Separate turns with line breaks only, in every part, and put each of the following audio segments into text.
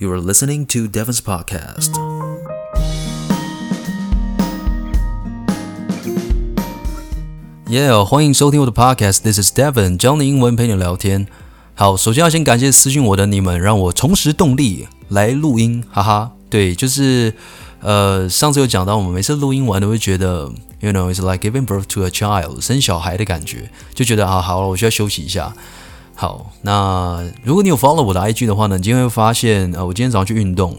You are listening to Devon's podcast. Yeah，欢迎收听我的 podcast. This is Devon，教你英文，陪你聊天。好，首先要先感谢私信我的你们，让我重拾动力来录音，哈哈。对，就是呃，上次有讲到，我们每次录音完都会觉得，you know, it's like giving birth to a child，生小孩的感觉，就觉得啊，好了，我需要休息一下。好，那如果你有 follow 我的 IG 的话呢，你今天会发现，呃，我今天早上去运动，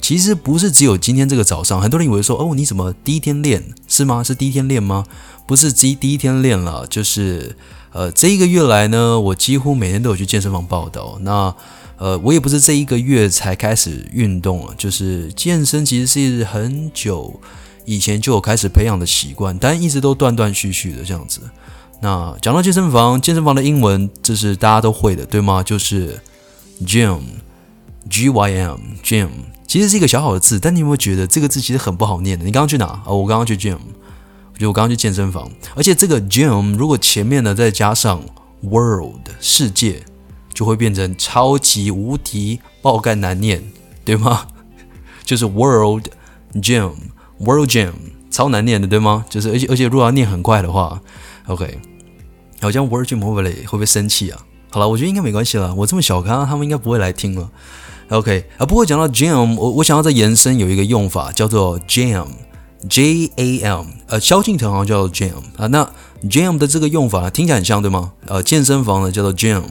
其实不是只有今天这个早上，很多人以为说，哦，你怎么第一天练是吗？是第一天练吗？不是第第一天练了，就是呃，这一个月来呢，我几乎每天都有去健身房报道。那呃，我也不是这一个月才开始运动了，就是健身其实是很久以前就有开始培养的习惯，但一直都断断续续的这样子。那讲到健身房，健身房的英文这是大家都会的，对吗？就是 gym，G Y M，gym，其实是一个小小的字，但你有没有觉得这个字其实很不好念的？你刚刚去哪？哦，我刚刚去 gym，我觉得我刚刚去健身房，而且这个 gym 如果前面呢再加上 world 世界，就会变成超级无敌爆干难念，对吗？就是 world gym，world gym，超难念的，对吗？就是而且而且如果要念很快的话。OK，好像 Virgin Mobile 会不会生气啊？好了，我觉得应该没关系了。我这么小咖，他们应该不会来听了。OK 啊，不过讲到 Jam，我我想要再延伸有一个用法叫做 Jam，J A M，呃，萧敬腾好像叫做 Jam 啊。那 Jam 的这个用法听起来很像，对吗？呃，健身房呢叫做 Gym，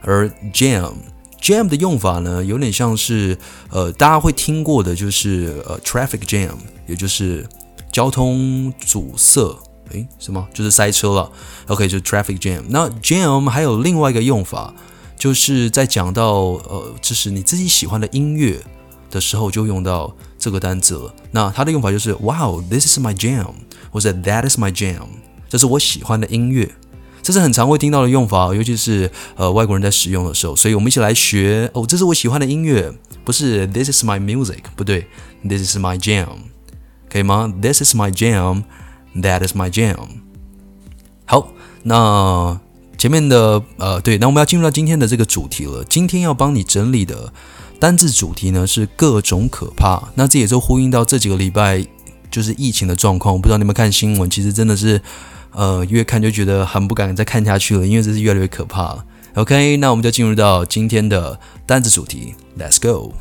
而 Jam Jam 的用法呢有点像是呃大家会听过的，就是呃 Traffic Jam，也就是交通阻塞。诶，什么？就是塞车了。OK，就是 traffic jam。那 jam 还有另外一个用法，就是在讲到呃，就是你自己喜欢的音乐的时候，就用到这个单词了。那它的用法就是，Wow，this is my jam，或者 That is my jam，这是我喜欢的音乐。这是很常会听到的用法，尤其是呃外国人在使用的时候。所以我们一起来学哦，这是我喜欢的音乐，不是 This is my music，不对，This is my jam，可以吗？This is my jam。That is my jam。好，那前面的呃，对，那我们要进入到今天的这个主题了。今天要帮你整理的单字主题呢是各种可怕。那这也就呼应到这几个礼拜就是疫情的状况。我不知道你们看新闻，其实真的是呃越看就觉得很不敢再看下去了，因为这是越来越可怕了。OK，那我们就进入到今天的单字主题，Let's go。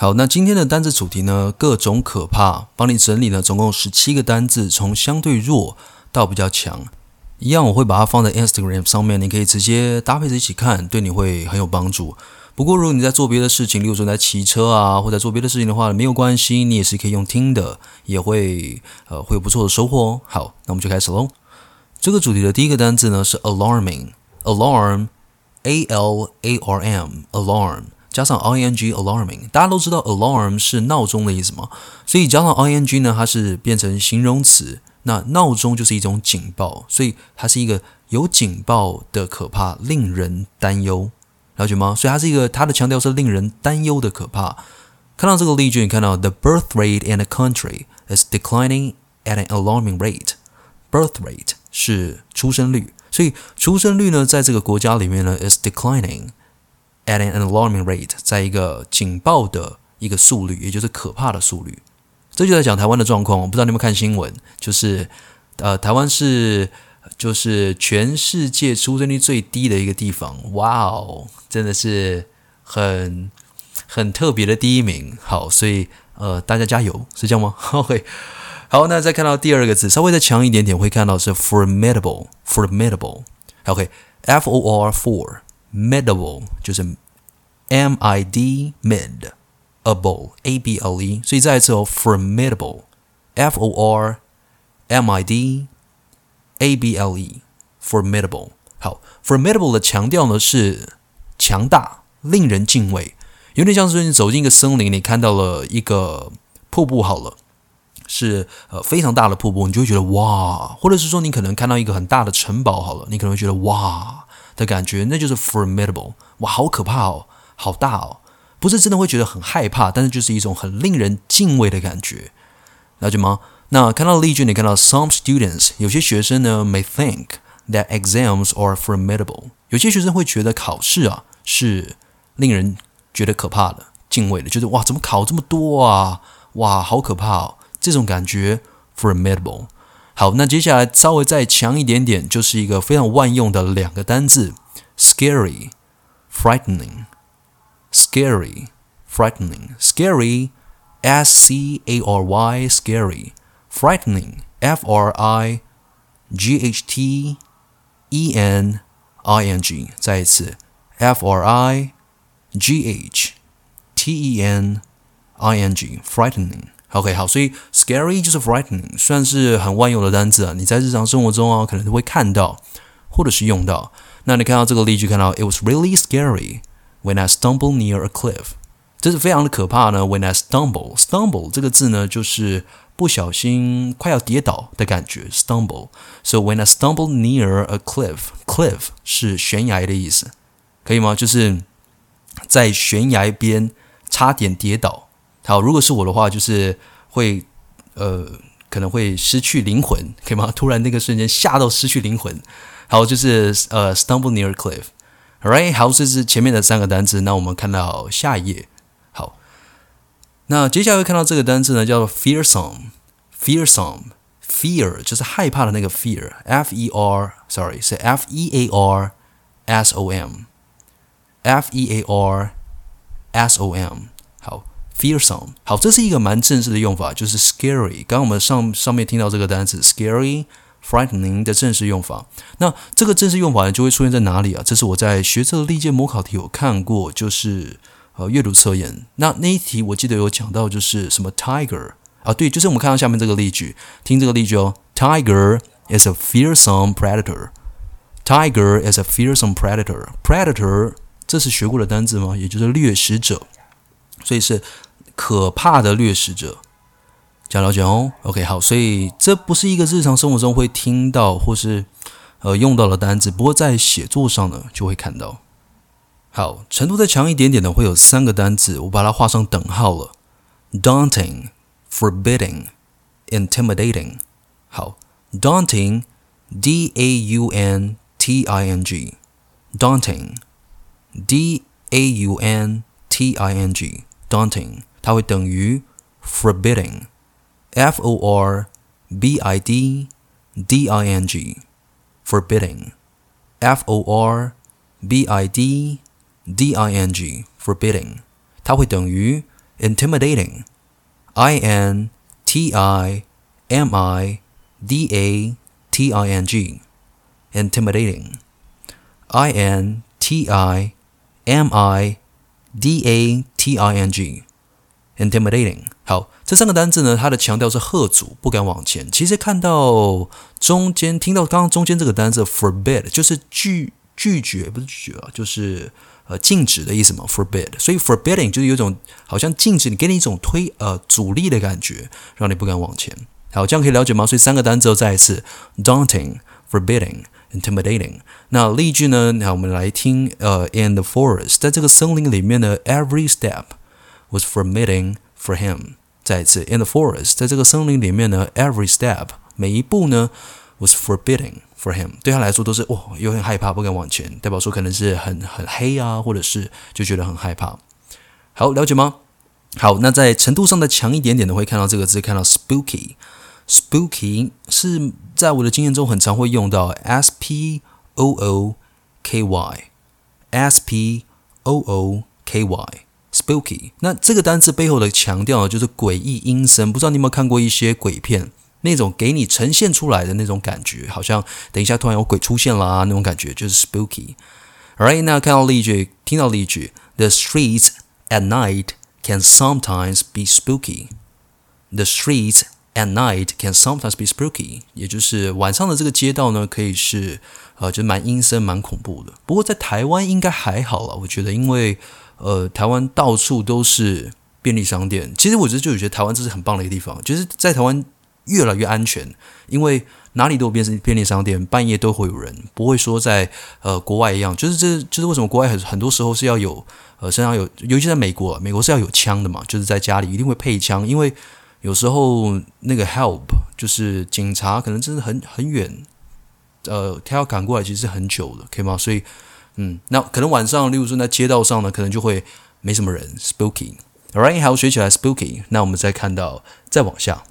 好，那今天的单字主题呢，各种可怕，帮你整理了总共十七个单字，从相对弱到比较强。一样，我会把它放在 Instagram 上面，你可以直接搭配着一起看，对你会很有帮助。不过，如果你在做别的事情，例如说在骑车啊，或者做别的事情的话，没有关系，你也是可以用听的，也会呃会有不错的收获哦。好，那我们就开始喽。这个主题的第一个单字呢是 alarming，alarm，a l a r m，alarm。加上 ing alarming，大家都知道 alarm 是闹钟的意思嘛，所以加上 ing 呢，它是变成形容词。那闹钟就是一种警报，所以它是一个有警报的可怕，令人担忧，了解吗？所以它是一个，它的强调是令人担忧的可怕。看到这个例句，你看到 the birth rate in the country is declining at an alarming rate。birth rate 是出生率，所以出生率呢，在这个国家里面呢，is declining。At an alarming rate，在一个警报的一个速率，也就是可怕的速率。这就在讲台湾的状况。我不知道你们看新闻，就是呃，台湾是就是全世界出生率最低的一个地方。哇哦，真的是很很特别的第一名。好，所以呃，大家加油，是这样吗？OK。好，那再看到第二个字，稍微再强一点点，会看到是 formidable，formidable。OK，F O R for。Midable 就是 M I D mid able A B L E，所以再一次哦，formidable F O R M I D A B L E formidable。好，formidable 的强调呢是强大、令人敬畏，有点像是你走进一个森林，你看到了一个瀑布，好了，是呃非常大的瀑布，你就会觉得哇，或者是说你可能看到一个很大的城堡，好了，你可能会觉得哇。的感觉，那就是 formidable，哇，好可怕哦，好大哦，不是真的会觉得很害怕，但是就是一种很令人敬畏的感觉，了解吗？那看到例句，你看到 some students，有些学生呢 may think that exams are formidable，有些学生会觉得考试啊是令人觉得可怕的、敬畏的，就是哇，怎么考这么多啊？哇，好可怕哦！这种感觉 formidable。好，那接下来稍微再强一点点，就是一个非常万用的两个单字：scary、frightening、scary、frightening、scary。S C A R Y scary frightening F R I G H T E N I N G 再一次 F R I G H T E N I N G frightening OK 好，所以 scary 就是 frightening，算是很万用的单词啊。你在日常生活中啊，可能都会看到或者是用到。那你看到这个例句，看到 It was really scary when I stumbled near a cliff。这是非常的可怕呢。When I stumble, stumble 这个字呢，就是不小心快要跌倒的感觉。Stumble. So when I stumbled near a cliff, cliff 是悬崖的意思，可以吗？就是在悬崖边差点跌倒。好，如果是我的话，就是会呃可能会失去灵魂，可以吗？突然那个瞬间吓到失去灵魂。好，就是呃 stumble near cliff. right？好，这是前面的三个单词。那我们看到下一页。好那接下来会看到这个单词呢，叫做 fearsome，fearsome，fear 就是害怕的那个 fear，f e r，sorry 是 f e a r s o m，f e a r s o m，好，fearsome，好，这是一个蛮正式的用法，就是 scary。刚刚我们上上面听到这个单词 scary，frightening 的正式用法。那这个正式用法呢，就会出现在哪里啊？这是我在学测的历届模考题有看过，就是。呃，阅读测验，那那一题我记得有讲到，就是什么 tiger 啊，对，就是我们看到下面这个例句，听这个例句哦，tiger is a fearsome predator，tiger is a fearsome predator，predator 这是学过的单字吗？也就是掠食者，所以是可怕的掠食者，讲了解哦，OK，好，所以这不是一个日常生活中会听到或是呃用到的单字，不过在写作上呢就会看到。好，程度再强一点点的会有三个单词，我把它画上等号了：daunting、forbidding、intimidating。好，daunting，d-a-u-n-t-i-n-g，daunting，d-a-u-n-t-i-n-g，daunting，它会等于 forbidding，f-o-r-b-i-d-d-i-n-g，forbidding，f-o-r-b-i-d。D I N G forbidding，它会等于 intimidating，I N T I M I D A T I N G，intimidating，I N T I M I D A T I N Intimidating，。好，这三个单字呢，它的强调是吓阻，不敢往前。其实看到中间，听到刚刚中间这个单字 forbid，就是拒拒绝，不是拒绝啊，就是。呃，禁止的意思嘛，forbid，所以 forbidding 就是有种好像禁止你，给你一种推呃阻力的感觉，让你不敢往前。好，这样可以了解吗？所以三个单词再一次，daunting、forbidding、intimidating。那例句呢？那我们来听呃，in the forest，在这个森林里面呢，every step was forbidding for him。再一次，in the forest，在这个森林里面呢，every step 每一步呢 was forbidding。For him，对他来说都是哇，有点害怕，不敢往前，代表说可能是很很黑啊，或者是就觉得很害怕。好，了解吗？好，那在程度上的强一点点的，会看到这个字，看到 spooky。spooky 是在我的经验中很常会用到 s p o o k y，s p o o k y spooky，。那这个单词背后的强调，就是诡异阴森。不知道你有没有看过一些鬼片？那种给你呈现出来的那种感觉，好像等一下突然有鬼出现啦，那种感觉就是 spooky。Alright，那看到例句，听到例句，The streets at night can sometimes be spooky. The streets at night can sometimes be spooky，也就是晚上的这个街道呢，可以是呃，就蛮阴森、蛮恐怖的。不过在台湾应该还好啦，我觉得，因为呃，台湾到处都是便利商店。其实我觉得，就觉得台湾这是很棒的一个地方，就是在台湾。越来越安全，因为哪里都有便利便利商店，半夜都会有人，不会说在呃国外一样，就是这就是为什么国外很很多时候是要有呃身上有，尤其在美国，美国是要有枪的嘛，就是在家里一定会配枪，因为有时候那个 help 就是警察可能真的很很远，呃，他要赶过来其实是很久的，可以吗？所以嗯，那可能晚上，例如说在街道上呢，可能就会没什么人，spooky。Alright，还有学起来 spooky。那我们再看到，再往下，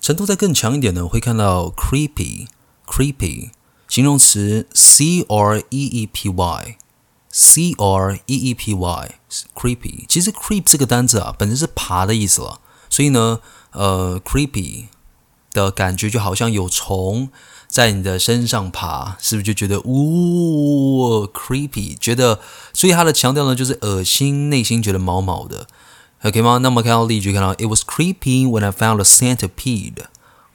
程度再更强一点呢，会看到 creepy，creepy，形容词 c r e e p y，c r e e p y，creepy。其实 creep 这个单字啊，本身是爬的意思了，所以呢，呃，creepy 的感觉就好像有虫。在你的身上爬，是不是就觉得呜 creepy？觉得，所以它的强调呢，就是恶心，内心觉得毛毛的，OK 吗？那么看到例句，看到 It was creepy when I found a centipede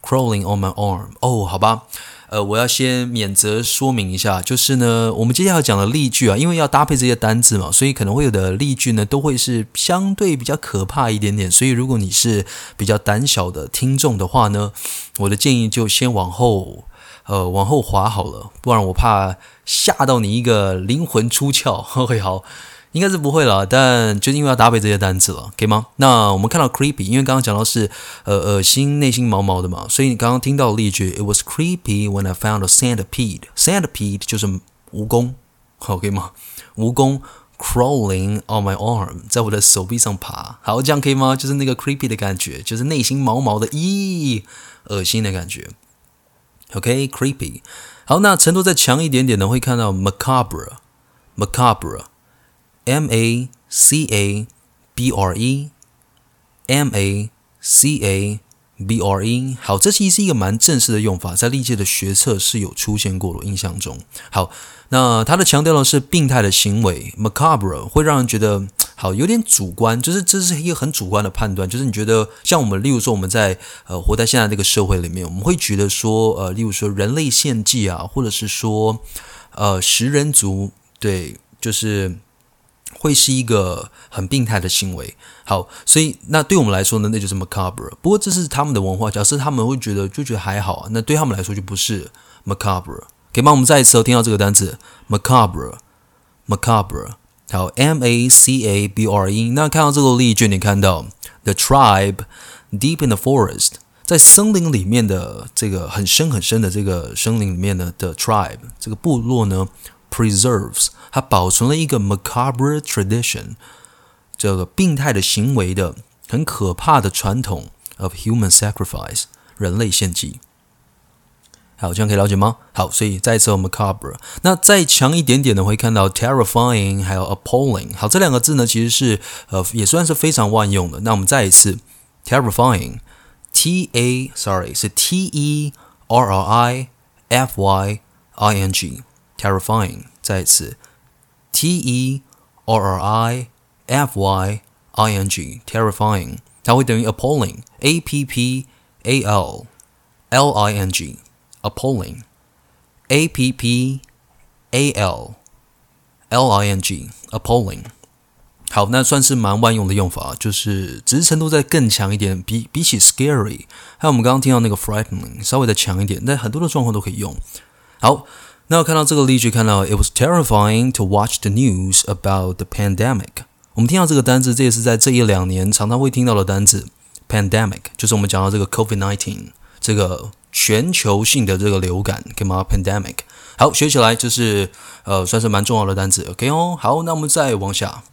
crawling on my arm。哦，好吧，呃，我要先免责说明一下，就是呢，我们接下来要讲的例句啊，因为要搭配这些单字嘛，所以可能会有的例句呢，都会是相对比较可怕一点点。所以如果你是比较胆小的听众的话呢，我的建议就先往后。呃，往后滑好了，不然我怕吓到你一个灵魂出窍。OK，好，应该是不会了，但就因为要搭配这些单词了，可以吗？那我们看到 creepy，因为刚刚讲到是呃恶心、内心毛毛的嘛，所以你刚刚听到例句，It was creepy when I found a centipede。centipede 就是蜈蚣，好，可以吗？蜈蚣 crawling on my arm，在我的手臂上爬，好，这样可以吗？就是那个 creepy 的感觉，就是内心毛毛的，咦，恶心的感觉。OK，creepy。好，那程度再强一点点呢，会看到 macabre，macabre，M A C A B R E，M A C A B R E。好，这其实是一个蛮正式的用法，在历届的学测是有出现过的，印象中。好。那他的强调的是病态的行为，macabre 会让人觉得好有点主观，就是这是一个很主观的判断，就是你觉得像我们，例如说我们在呃活在现在这个社会里面，我们会觉得说呃，例如说人类献祭啊，或者是说呃食人族，对，就是会是一个很病态的行为。好，所以那对我们来说呢，那就是 macabre。不过这是他们的文化，假设他们会觉得就觉得还好，那对他们来说就不是 macabre。可以帮我们再一次听到这个单词 macabre，macabre，好，M A C A B R E。那看到这个例句，你看到 the tribe deep in the forest，在森林里面的这个很深很深的这个森林里面的的 tribe，这个部落呢 preserves，它保存了一个 macabre tradition，这个病态的行为的很可怕的传统 of human sacrifice，人类献祭。好，这样可以了解吗？好，所以再一次我们 macabre，那再强一点点的会看到 terrifying，还有 appalling。好，这两个字呢，其实是呃也算是非常万用的。那我们再一次 terrifying，T A sorry 是 T E R R I F Y I N G，terrifying。再一次 T E R R I F Y I N G，terrifying。它会等于 appalling，A P P A L L I N G。appalling, a p p a l l i n g, appalling。好，那算是蛮万用的用法，就是只是程度再更强一点，比比起 scary，还有我们刚刚听到那个 frightening，稍微的强一点，但很多的状况都可以用。好，那我看到这个例句，看到 It was terrifying to watch the news about the pandemic。我们听到这个单字，这也是在这一两年常常会听到的单字，pandemic，就是我们讲到这个 COVID-19 这个。 全球性的这个流感，可以吗？Pandemic，好，学起来就是呃，算是蛮重要的单词，OK 哦。好，那我们再往下。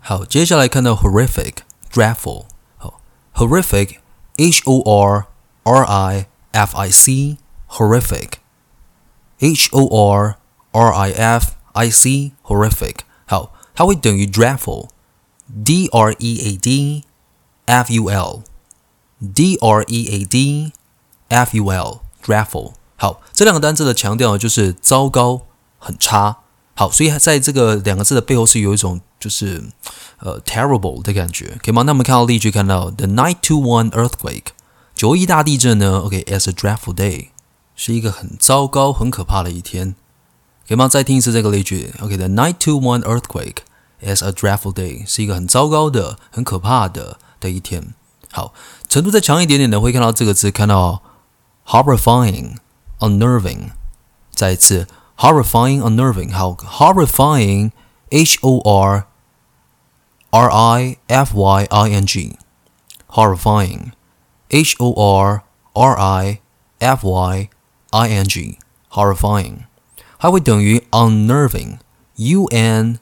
好，接下来看到 horrific，dreadful，好，horrific，H O R R I F I C，horrific，H O R R I F I C，horrific，好，它会等于 dreadful，D R E A D F U L，D R E A D。F U L dreadful 好，这两个单词的强调就是糟糕、很差。好，所以在这个两个字的背后是有一种就是呃 terrible 的感觉，可以吗？那我们看到例句，看到 The nine to one earthquake，九一大地震呢？OK，as、okay, a dreadful day 是一个很糟糕、很可怕的一天，可以吗？再听一次这个例句，OK，The nine to one earthquake as a dreadful day 是一个很糟糕的、很可怕的的一天。好，程度再强一点点的会看到这个字，看到。Horrifying, unnerving，再一次，horrifying, unnerving，好，horrifying，H O R R I F Y I N G，horrifying，H O R R I F Y I N G，horrifying， 它会等于 unnerving，u n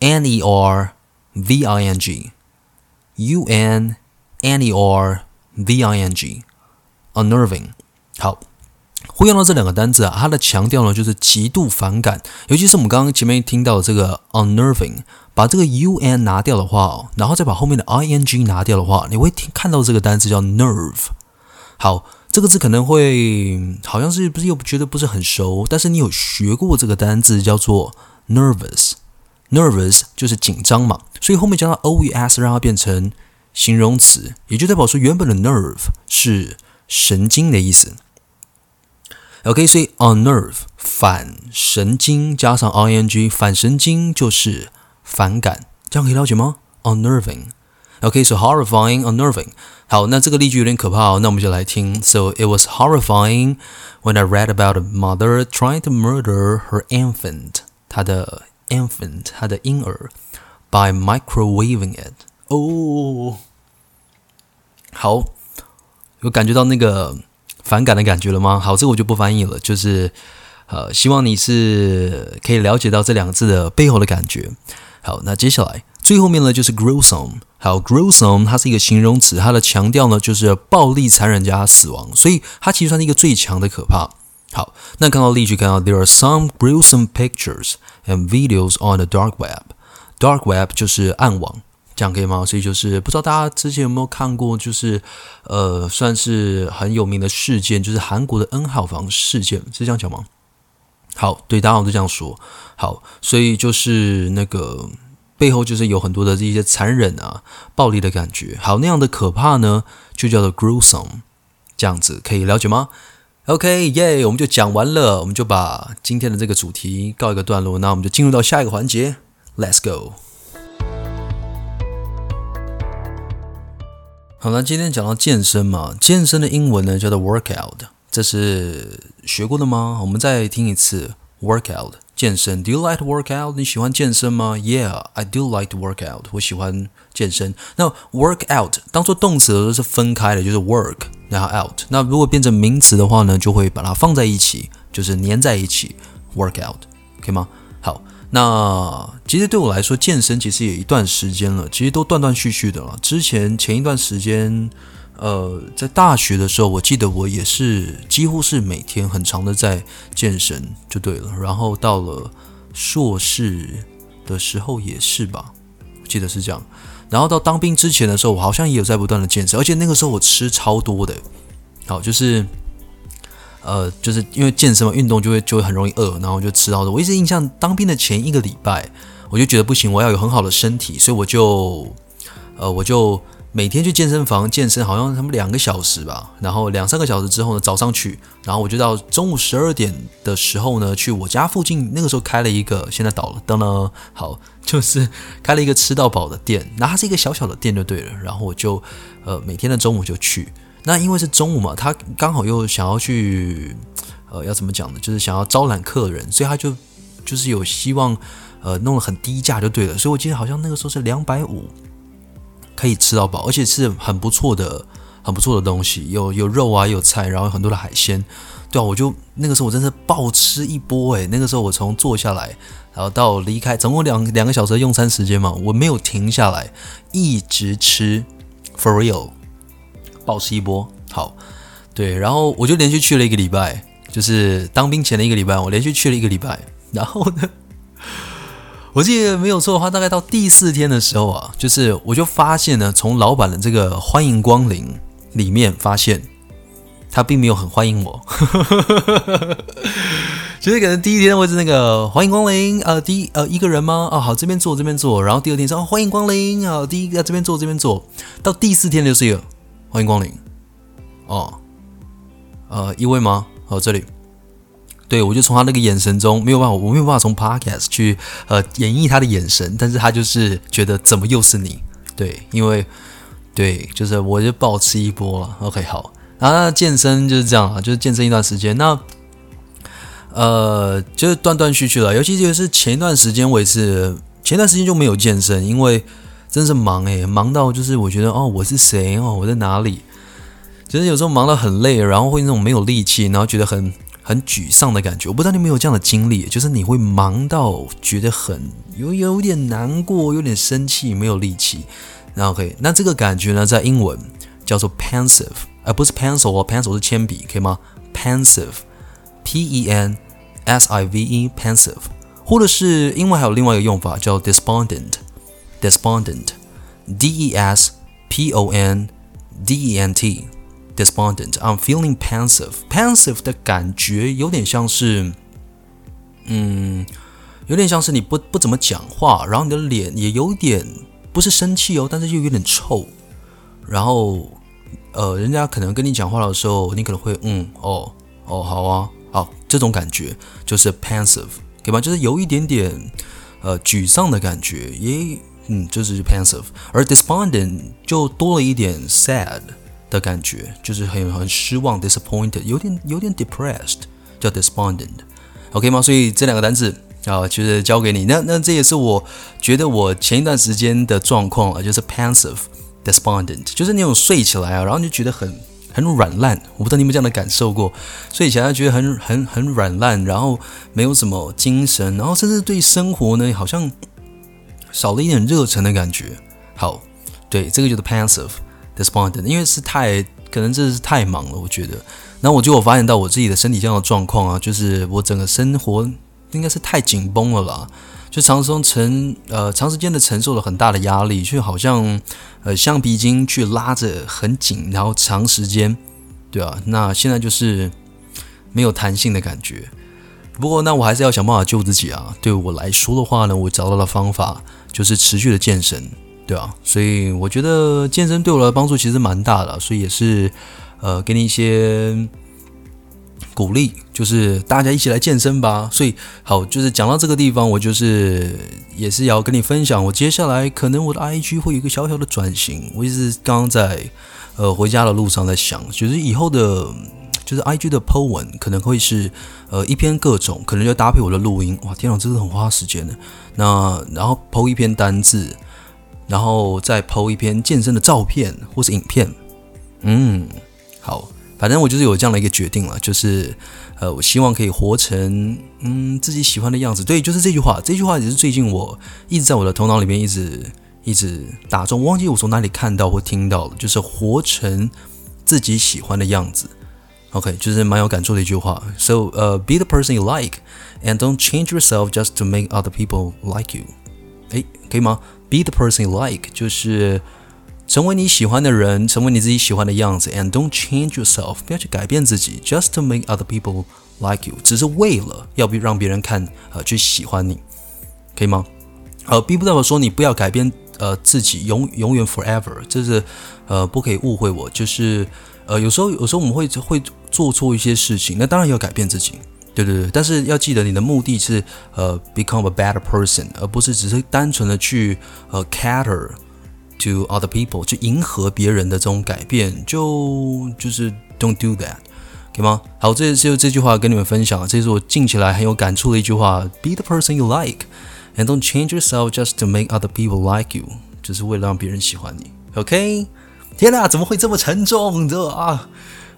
n e r v i n g，u n n e r v i n g，unnerving。 好，会用到这两个单字啊，它的强调呢就是极度反感，尤其是我们刚刚前面听到的这个 unnerving，把这个 u n 拿掉的话，然后再把后面的 i n g 拿掉的话，你会听看到这个单词叫 nerve。好，这个字可能会好像是不是又觉得不是很熟，但是你有学过这个单字叫做 nervous，nervous 就是紧张嘛，所以后面加上 o u s 让它变成形容词，也就代表说原本的 nerve 是神经的意思。OK，所以 unnerve 反神经加上 ing，反神经就是反感，这样可以了解吗？unnerving。OK，so horrifying, unnerving。好，那这个例句有点可怕哦，那我们就来听。So it was horrifying when I read about a mother trying to murder her infant，她的 infant，她的婴儿，by microwaving it。哦，好，有感觉到那个 反感的感觉了吗？好，这个我就不翻译了，就是呃，希望你是可以了解到这两个字的背后的感觉。好，那接下来最后面呢就是 gruesome。好，gruesome 它是一个形容词，它的强调呢就是暴力、残忍加死亡，所以它其实算是一个最强的可怕。好，那看到例句，看到 there are some gruesome pictures and videos on the dark web。dark web 就是暗网，这样可以吗？所以就是不知道大家之前有没有看过，就是呃，算是很有名的事件，就是韩国的 N 号房事件，是这样讲吗？好，对，大家都这样说。好，所以就是那个背后就是有很多的这些残忍啊、暴力的感觉。好，那样的可怕呢，就叫做 gruesome。这样子可以了解吗？OK，耶、yeah，我们就讲完了，我们就把今天的这个主题告一个段落。那我们就进入到下一个环节，Let's go。好了，那今天讲到健身嘛，健身的英文呢叫做 workout。这是学过的吗？我们再听一次。Workout 健身。Do you like work out？你喜欢健身吗？Yeah, I do like to work out。我喜欢健身。那 work out 当做动词的时候是分开的，就是 work 然后 out。那如果变成名词的话呢，就会把它放在一起，就是粘在一起。Workout，可以吗？好，那其实对我来说，健身其实也一段时间了，其实都断断续续的了。之前前一段时间。呃，在大学的时候，我记得我也是几乎是每天很长的在健身，就对了。然后到了硕士的时候也是吧，我记得是这样。然后到当兵之前的时候，我好像也有在不断的健身，而且那个时候我吃超多的。好，就是呃，就是因为健身嘛，运动就会就会很容易饿，然后就吃到的。我一直印象当兵的前一个礼拜，我就觉得不行，我要有很好的身体，所以我就呃，我就。每天去健身房健身，好像他们两个小时吧，然后两三个小时之后呢，早上去，然后我就到中午十二点的时候呢，去我家附近，那个时候开了一个，现在倒了，等等，好，就是开了一个吃到饱的店，那它是一个小小的店就对了，然后我就呃每天的中午就去，那因为是中午嘛，他刚好又想要去，呃要怎么讲呢，就是想要招揽客人，所以他就就是有希望，呃弄了很低价就对了，所以我记得好像那个时候是两百五。可以吃到饱，而且是很不错的、很不错的东西，有有肉啊，有菜，然后有很多的海鲜。对啊，我就那个时候我真是暴吃一波诶，那个时候我从坐下来，然后到离开，总共两两个小时的用餐时间嘛，我没有停下来，一直吃，for real，暴吃一波。好，对，然后我就连续去了一个礼拜，就是当兵前的一个礼拜，我连续去了一个礼拜，然后呢。我记得没有错的话，大概到第四天的时候啊，就是我就发现呢，从老板的这个欢迎光临里面发现，他并没有很欢迎我。其 实可能第一天会是那个欢迎光临，呃，第一呃一个人吗？啊，好，这边坐，这边坐。然后第二天说，欢迎光临，啊，第一个这边坐，这边坐。到第四天就是一个欢迎光临，哦，呃，一位吗？哦，这里。对，我就从他那个眼神中没有办法，我没有办法从 podcast 去呃演绎他的眼神，但是他就是觉得怎么又是你？对，因为对，就是我就暴吃一波了。OK，好，然后那健身就是这样啊，就是健身一段时间，那呃就是断断续续了，尤其就是前一段时间我也是前一段时间就没有健身，因为真是忙诶，忙到就是我觉得哦我是谁哦我在哪里？其实有时候忙到很累，然后会那种没有力气，然后觉得很。很沮丧的感觉。我不知道你有没有这样的经历，就是你会忙到觉得很有有点难过，有点生气，没有力气。那 OK，那这个感觉呢，在英文叫做 pensive，而不是 pencil 哦，pencil 是铅笔，可以吗？pensive，P-E-N-S-I-V-E，pensive，或者是英文还有另外一个用法叫 despondent Despondent, D-E-S-P-O-N-D-E-N-T. Despondent, I'm feeling pensive，pensive 的感觉有点像是，嗯，有点像是你不不怎么讲话，然后你的脸也有点。不是生气哦，但是又有点臭。然后，呃，人家可能跟你讲话的时候，你可能会嗯哦哦好啊好，这种感觉就是 pensive，对吧？就是有一点点呃沮丧的感觉，也嗯就是 pensive。而 despondent 就多了一点 sad 的感觉，就是很很失望，disappointed，有点有点 depressed，叫 despondent，OK 吗？所以这两个单词。啊，就是交给你。那那这也是我觉得我前一段时间的状况啊，就是 pensive, despondent，就是那种睡起来啊，然后就觉得很很软烂。我不知道你有没有这样的感受过？睡起来觉得很很很软烂，然后没有什么精神，然后甚至对生活呢好像少了一点热忱的感觉。好，对，这个就是 pensive, despondent，因为是太可能这是太忙了，我觉得。然后我就我发现到我自己的身体上的状况啊，就是我整个生活。应该是太紧绷了啦，就长时间承呃长时间的承受了很大的压力，就好像呃橡皮筋去拉着很紧，然后长时间，对啊，那现在就是没有弹性的感觉。不过那我还是要想办法救自己啊。对我来说的话呢，我找到了方法，就是持续的健身，对啊，所以我觉得健身对我的帮助其实蛮大的，所以也是呃给你一些。鼓励就是大家一起来健身吧。所以好，就是讲到这个地方，我就是也是要跟你分享，我接下来可能我的 IG 会有一个小小的转型。我一直刚刚在呃回家的路上在想，就是以后的，就是 IG 的 po 文可能会是呃一篇各种，可能就搭配我的录音。哇，天哪，这是很花时间的。那然后 po 一篇单字，然后再 po 一篇健身的照片或是影片。嗯，好。反正我就是有这样的一个决定了，就是，呃，我希望可以活成嗯自己喜欢的样子。对，就是这句话，这句话也是最近我一直在我的头脑里面一直一直打中，忘记我从哪里看到或听到了，就是活成自己喜欢的样子。OK，就是蛮有感触的一句话。So，呃，be the person you like and don't change yourself just to make other people like you。诶，可以吗？Be the person you like，就是。成为你喜欢的人，成为你自己喜欢的样子，and don't change yourself，不要去改变自己，just to make other people like you，只是为了要不让别人看，呃，去喜欢你，可以吗？呃，并不代表说你不要改变，呃，自己永永远 forever，就是，呃，不可以误会我，就是，呃，有时候有时候我们会会做错一些事情，那当然要改变自己，对对对，但是要记得你的目的是，呃，become a better person，而不是只是单纯的去，呃，cater。To other people，去迎合别人的这种改变，就就是 don't do that，可以吗？好，这就这句话跟你们分享，这是我近起来很有感触的一句话：Be the person you like and don't change yourself just to make other people like you，就是为了让别人喜欢你。OK？天哪，怎么会这么沉重的啊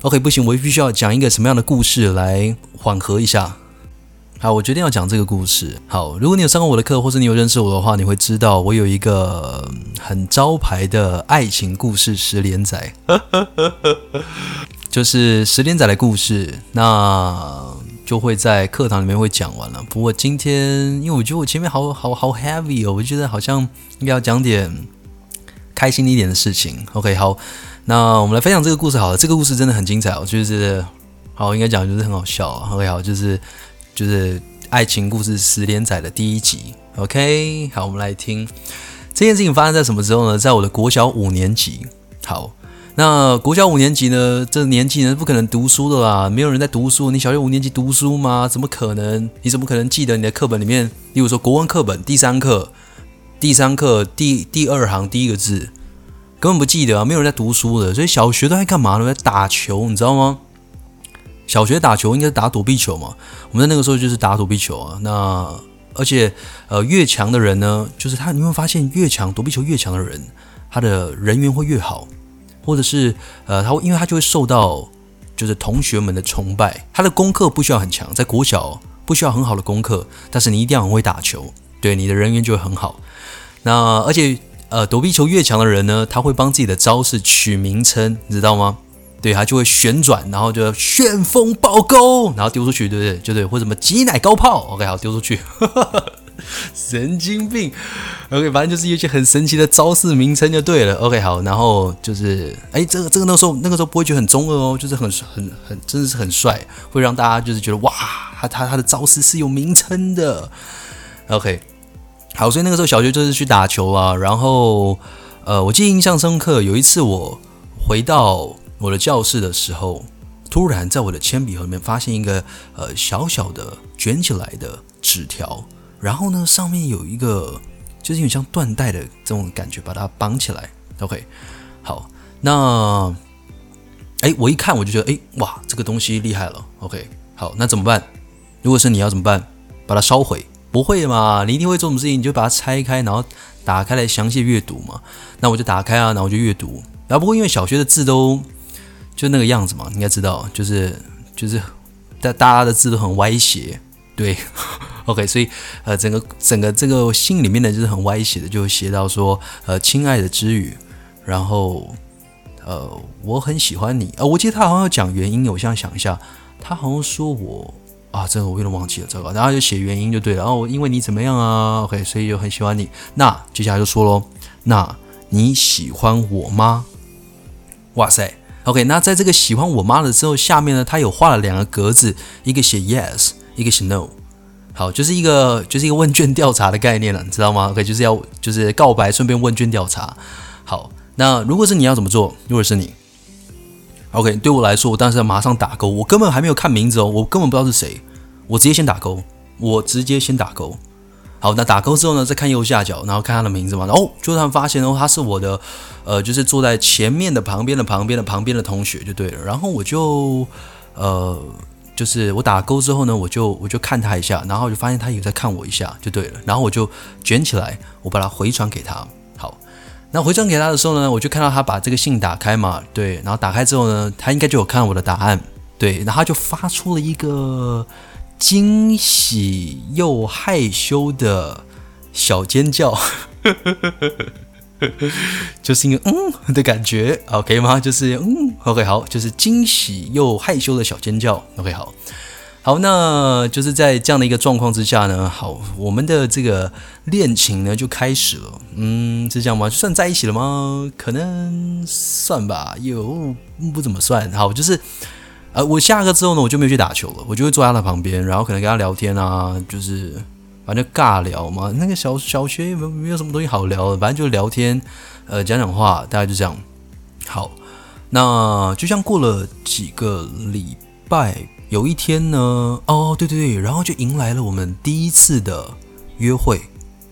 ？OK，不行，我必须要讲一个什么样的故事来缓和一下。好，我决定要讲这个故事。好，如果你有上过我的课，或是你有认识我的话，你会知道我有一个很招牌的爱情故事十连载，就是十连载的故事，那就会在课堂里面会讲完了。不过今天，因为我觉得我前面好好好 heavy 哦，我觉得好像应该要讲点开心一点的事情。OK，好，那我们来分享这个故事好了。这个故事真的很精彩哦，就是好，应该讲就是很好笑啊。OK，好，就是。就是爱情故事十连载的第一集，OK，好，我们来听这件事情发生在什么时候呢？在我的国小五年级。好，那国小五年级呢，这年纪呢不可能读书的啦，没有人在读书。你小学五年级读书吗？怎么可能？你怎么可能记得你的课本里面，例如说国文课本第三课，第三课第第二行第一个字，根本不记得啊，没有人在读书的。所以小学都在干嘛呢？在打球，你知道吗？小学打球应该是打躲避球嘛？我们在那个时候就是打躲避球啊。那而且呃，越强的人呢，就是他，你会发现越强躲避球越强的人，他的人缘会越好，或者是呃，他会因为他就会受到就是同学们的崇拜。他的功课不需要很强，在国小不需要很好的功课，但是你一定要很会打球，对，你的人缘就会很好。那而且呃，躲避球越强的人呢，他会帮自己的招式取名称，你知道吗？对，他就会旋转，然后就旋风暴钩，然后丢出去，对不对？就对，或者什么挤奶高炮，OK，好，丢出去。神经病，OK，反正就是一些很神奇的招式名称就对了，OK，好，然后就是，哎，这个这个那个时候那个时候不会觉得很中二哦，就是很很很，真的是很帅，会让大家就是觉得哇，他他他的招式是有名称的，OK，好，所以那个时候小学就是去打球啊，然后呃，我记得印象深刻，有一次我回到我的教室的时候，突然在我的铅笔盒里面发现一个呃小小的卷起来的纸条。然后呢，上面有一个，就是有点像缎带的这种感觉，把它绑起来。OK，好，那，哎，我一看我就觉得，哎，哇，这个东西厉害了。OK，好，那怎么办？如果是你要怎么办？把它烧毁？不会嘛？你一定会做什么事情？你就把它拆开，然后打开来详细阅读嘛。那我就打开啊，然后我就阅读。然后不过因为小学的字都就那个样子嘛，应该知道，就是就是大大家的字都很歪斜，对。OK，所以呃，整个整个这个信里面呢，就是很歪斜的，就写到说，呃，亲爱的之语，然后呃，我很喜欢你，呃，我记得他好像要讲原因，我现在想一下，他好像说我啊，这个我有点忘记了，糟糕，然后就写原因就对了，然后因为你怎么样啊？OK，所以就很喜欢你。那接下来就说喽，那你喜欢我吗？哇塞，OK，那在这个喜欢我吗的之后，下面呢，他有画了两个格子，一个写 yes，一个写 no。好，就是一个就是一个问卷调查的概念了，你知道吗？OK，就是要就是告白，顺便问卷调查。好，那如果是你要怎么做？如果是你，OK，对我来说，我当时要马上打勾，我根本还没有看名字哦，我根本不知道是谁，我直接先打勾，我直接先打勾。好，那打勾之后呢，再看右下角，然后看他的名字嘛，然后就算发现哦，他是我的，呃，就是坐在前面的旁边的旁边的旁边的同学就对了，然后我就呃。就是我打勾之后呢，我就我就看他一下，然后就发现他也在看我一下，就对了。然后我就卷起来，我把它回传给他。好，那回传给他的时候呢，我就看到他把这个信打开嘛，对。然后打开之后呢，他应该就有看我的答案，对。然后他就发出了一个惊喜又害羞的小尖叫。就是一个嗯的感觉，OK 吗？就是嗯，OK 好，就是惊喜又害羞的小尖叫，OK 好，好，那就是在这样的一个状况之下呢，好，我们的这个恋情呢就开始了，嗯，是这样吗？就算在一起了吗？可能算吧，又不怎么算。好，就是呃，我下课之后呢，我就没有去打球了，我就会坐在他旁边，然后可能跟他聊天啊，就是。反正尬聊嘛，那个小小学也没有没有什么东西好聊的，反正就聊天，呃，讲讲话，大概就这样。好，那就像过了几个礼拜，有一天呢，哦，对对对，然后就迎来了我们第一次的约会。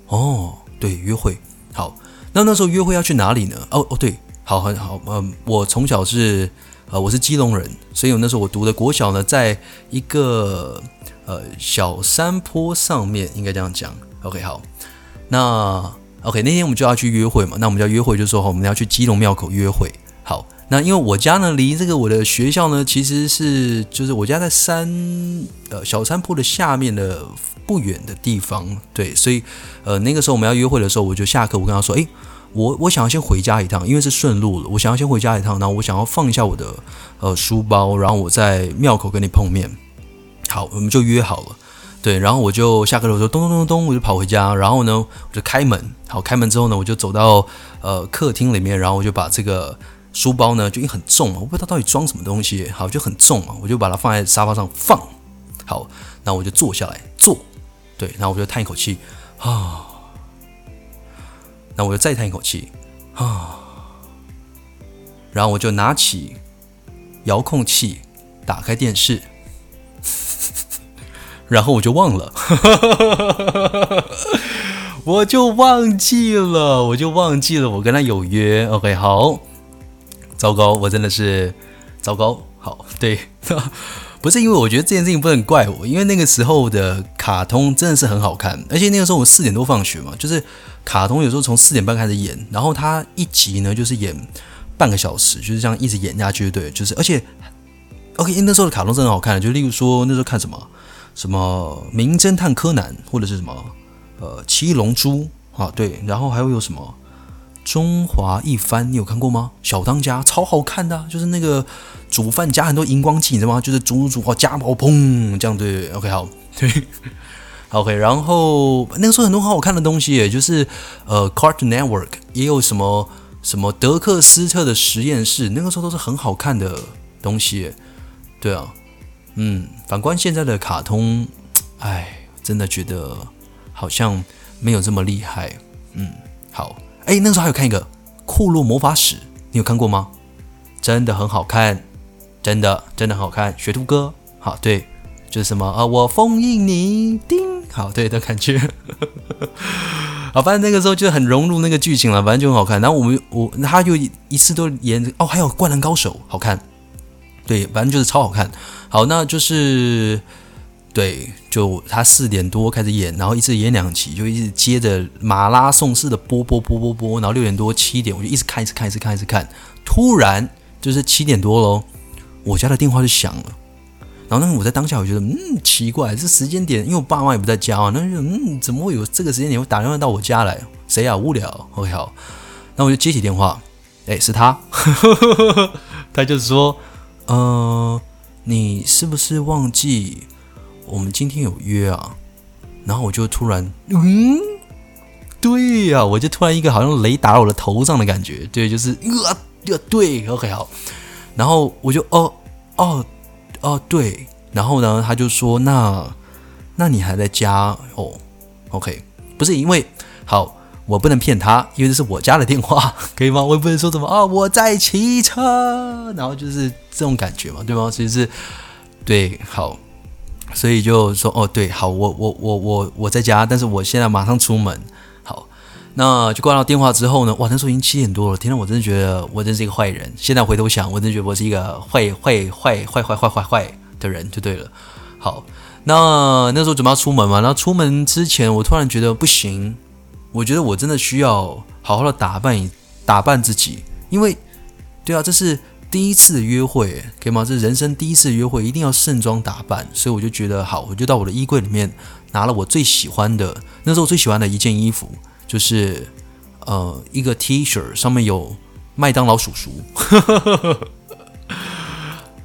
哦，对，约会。好，那那时候约会要去哪里呢？哦哦，对，好，很好，嗯，我从小是，呃，我是基隆人，所以我那时候我读的国小呢，在一个。呃，小山坡上面应该这样讲。OK，好，那 OK 那天我们就要去约会嘛，那我们就要约会，就说好，我们要去基隆庙口约会。好，那因为我家呢离这个我的学校呢其实是就是我家在山呃小山坡的下面的不远的地方，对，所以呃那个时候我们要约会的时候，我就下课我跟他说，诶，我我想要先回家一趟，因为是顺路了，我想要先回家一趟，然后我想要放一下我的呃书包，然后我在庙口跟你碰面。好，我们就约好了，对，然后我就下课的时候咚咚咚咚，我就跑回家，然后呢，我就开门，好，开门之后呢，我就走到呃客厅里面，然后我就把这个书包呢，就因为很重嘛，我不知道到底装什么东西，好，就很重嘛，我就把它放在沙发上放，好，那我就坐下来坐，对，然后我就叹一口气啊，那我就再叹一口气啊，然后我就拿起遥控器，打开电视。然后我就忘了，我就忘记了，我就忘记了，我跟他有约。OK，好，糟糕，我真的是糟糕。好，对，不是因为我觉得这件事情不能怪我，因为那个时候的卡通真的是很好看，而且那个时候我四点多放学嘛，就是卡通有时候从四点半开始演，然后它一集呢就是演半个小时，就是这样一直演下去，对，就是而且。OK，那时候的卡通真的好看，就例如说那时候看什么什么《名侦探柯南》，或者是什么呃《七龙珠》啊，对，然后还会有什么《中华一番》，你有看过吗？小当家超好看的，就是那个煮饭加很多荧光剂，你知道吗？就是煮煮煮，加爆砰这样对，OK 好，对，OK，然后那个时候很多很好看的东西，也就是呃 Cart Network 也有什么什么德克斯特的实验室，那个时候都是很好看的东西。对啊，嗯，反观现在的卡通，哎，真的觉得好像没有这么厉害。嗯，好，哎，那时候还有看一个《库洛魔法使》，你有看过吗？真的很好看，真的真的很好看。学徒哥，好，对，就是什么啊，我封印你，叮，好，对的感觉。好，反正那个时候就很融入那个剧情了，反正就很好看。然后我们我他就一次都演哦，还有《灌篮高手》，好看。对，反正就是超好看。好，那就是对，就他四点多开始演，然后一直演两集，就一直接着马拉松式的播播播播播，然后六点多七点我就一直看，一直看，一直看，一直看。突然就是七点多喽，我家的电话就响了。然后呢我在当下我觉得嗯奇怪，这时间点，因为我爸妈也不在家啊，那就嗯怎么会有这个时间点会打电话到我家来？谁啊？无聊。OK 好，那我就接起电话，哎，是他，他就是说。呃，你是不是忘记我们今天有约啊？然后我就突然，嗯，对呀、我就突然一个好像雷打我的头上的感觉，对，就是呃，对，OK 好，然后我就哦哦哦对，然后呢，他就说那那你还在家哦？OK，不是因为好。我不能骗他，因为这是我家的电话，可以吗？我也不能说什么啊，我在骑车，然后就是这种感觉嘛，对吗？所以是，对，好，所以就说哦，对，好，我我我我我在家，但是我现在马上出门，那就挂了电话之后呢，哇，那时候已经七点多了，天呐，我真的觉得我真是一个坏人。现在回头想，我真的觉得我是一个坏坏坏坏坏坏坏坏的人，就对了。好，那那时候准备要出门嘛，然后出门之前，我突然觉得不行。我觉得我真的需要好好的打扮一打扮自己，因为，对啊，这是第一次约会，可以吗？这是人生第一次约会，一定要盛装打扮，所以我就觉得好，我就到我的衣柜里面拿了我最喜欢的，那时候我最喜欢的一件衣服，就是呃一个 T 恤，上面有麦当劳叔叔，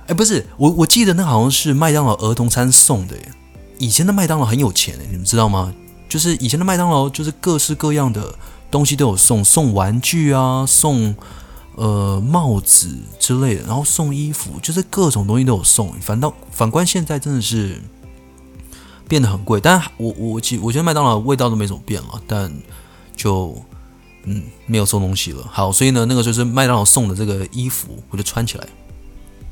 哎，不是，我我记得那好像是麦当劳儿童餐送的耶，以前的麦当劳很有钱，你们知道吗？就是以前的麦当劳，就是各式各样的东西都有送，送玩具啊，送呃帽子之类的，然后送衣服，就是各种东西都有送。反倒反观现在真的是变得很贵，但我我其我觉得麦当劳味道都没怎么变了，但就嗯没有送东西了。好，所以呢，那个就是麦当劳送的这个衣服，我就穿起来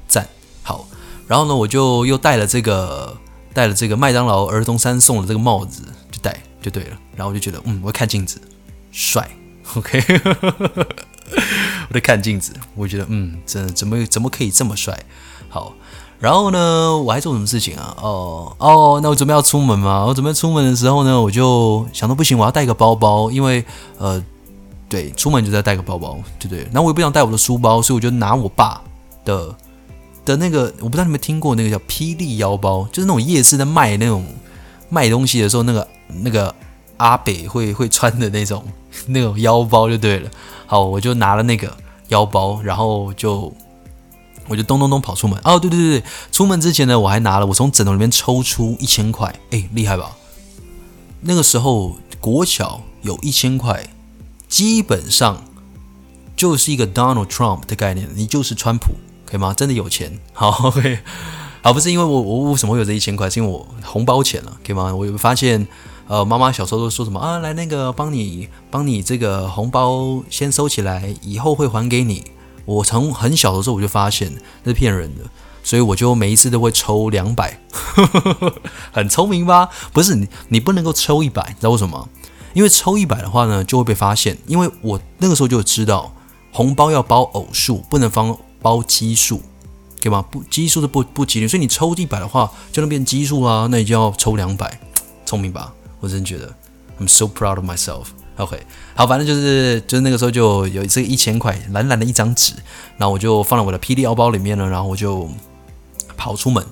赞好。然后呢，我就又戴了这个戴了这个麦当劳儿童餐送的这个帽子，就戴。就对了，然后我就觉得，嗯，我看镜子，帅，OK，我在看镜子，我觉得，嗯，怎怎么怎么可以这么帅？好，然后呢，我还做什么事情啊？哦哦，那我准备要出门嘛。我准备出门的时候呢，我就想到不行，我要带个包包，因为呃，对，出门就在带个包包，对不对？然后我也不想带我的书包，所以我就拿我爸的的那个，我不知道你们听过那个叫霹雳腰包，就是那种夜市在卖那种卖东西的时候那个。那个阿北会会穿的那种 那种腰包就对了。好，我就拿了那个腰包，然后就我就咚咚咚跑出门。哦，对对对，出门之前呢，我还拿了我从枕头里面抽出一千块，哎，厉害吧？那个时候国小有一千块，基本上就是一个 Donald Trump 的概念，你就是川普，可以吗？真的有钱。好，OK，好，不是因为我我为什么会有这一千块，是因为我红包钱了，可以吗？我有发现。呃，妈妈小时候都说什么啊？来，那个帮你帮你这个红包先收起来，以后会还给你。我从很小的时候我就发现那是骗人的，所以我就每一次都会抽两百，很聪明吧？不是你，你不能够抽一百，你知道为什么？因为抽一百的话呢，就会被发现。因为我那个时候就知道，红包要包偶数，不能方包奇数，对吗？不，奇数是不不吉利，所以你抽一百的话，就能变奇数啦。那你就要抽两百，聪明吧？我真觉得，I'm so proud of myself。OK，好，反正就是就是那个时候就有这个一千块蓝蓝的一张纸，然后我就放在我的霹雳腰包里面了，然后我就跑出门。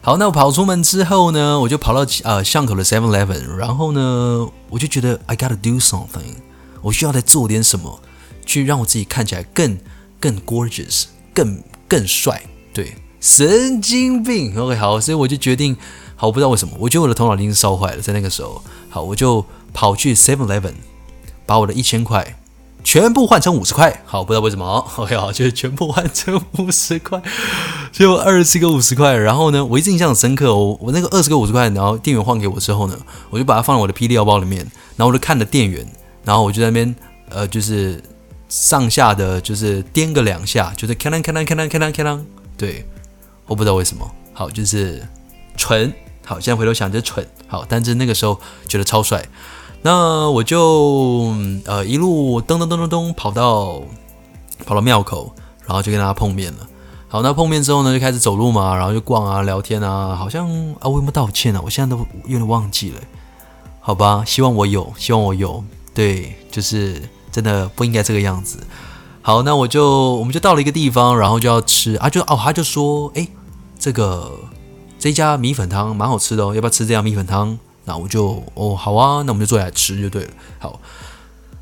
好，那我跑出门之后呢，我就跑到呃巷口的 Seven Eleven，然后呢，我就觉得 I gotta do something，我需要再做点什么，去让我自己看起来更更 gorgeous，更更帅。对，神经病。OK，好，所以我就决定，好，我不知道为什么，我觉得我的头脑已经烧坏了，在那个时候，好，我就跑去 Seven Eleven，把我的一千块。全部换成五十块，好，不知道为什么，OK，好，就是全部换成五十块，就二十个五十块。然后呢，我一直印象很深刻，我我那个二十个五十块，然后店员换给我之后呢，我就把它放在我的霹雳腰包里面，然后我就看着店员，然后我就在那边呃，就是上下的就是颠个两下，就是咔啷咔啷咔啷咔啷咔啷，对，我不知道为什么，好，就是蠢，好，现在回头想就蠢，好，但是那个时候觉得超帅。那我就呃一路噔噔噔噔噔跑到跑到庙口，然后就跟大家碰面了。好，那碰面之后呢，就开始走路嘛，然后就逛啊、聊天啊，好像啊，我有没有道歉啊？我现在都有点忘记了。好吧，希望我有，希望我有。对，就是真的不应该这个样子。好，那我就我们就到了一个地方，然后就要吃啊，就哦，他就说，哎，这个这家米粉汤蛮好吃的哦，要不要吃这家米粉汤？那我就哦好啊，那我们就坐下来吃就对了。好，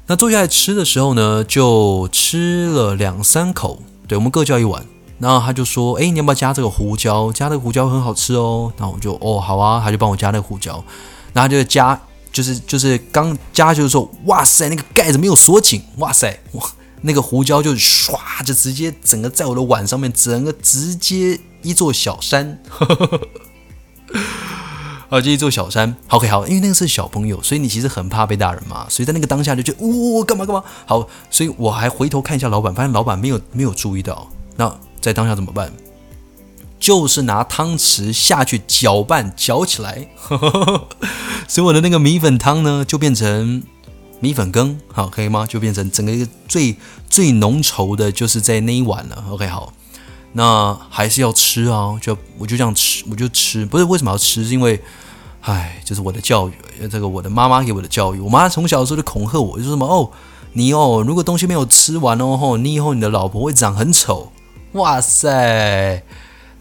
那坐下来吃的时候呢，就吃了两三口，对，我们各叫一碗。然后他就说：“哎，你要不要加这个胡椒？加这个胡椒很好吃哦。”那我就哦好啊，他就帮我加那个胡椒。然后就加，就是就是刚加就是说，哇塞，那个盖子没有锁紧，哇塞，哇，那个胡椒就唰就直接整个在我的碗上面，整个直接一座小山。啊，这一座小山，OK，好，因为那个是小朋友，所以你其实很怕被大人骂，所以在那个当下就觉得，呜、哦，干嘛干嘛？好，所以我还回头看一下老板，发现老板没有没有注意到。那在当下怎么办？就是拿汤匙下去搅拌，搅起来，所以我的那个米粉汤呢，就变成米粉羹，好，可以吗？就变成整个一个最最浓稠的，就是在那一碗了。OK，好。那还是要吃啊，就我就这样吃，我就吃。不是为什么要吃，是因为，唉，就是我的教育，这个我的妈妈给我的教育。我妈从小的时候就恐吓我，就说什么哦，你哦，如果东西没有吃完哦，吼，你以后你的老婆会长很丑。哇塞，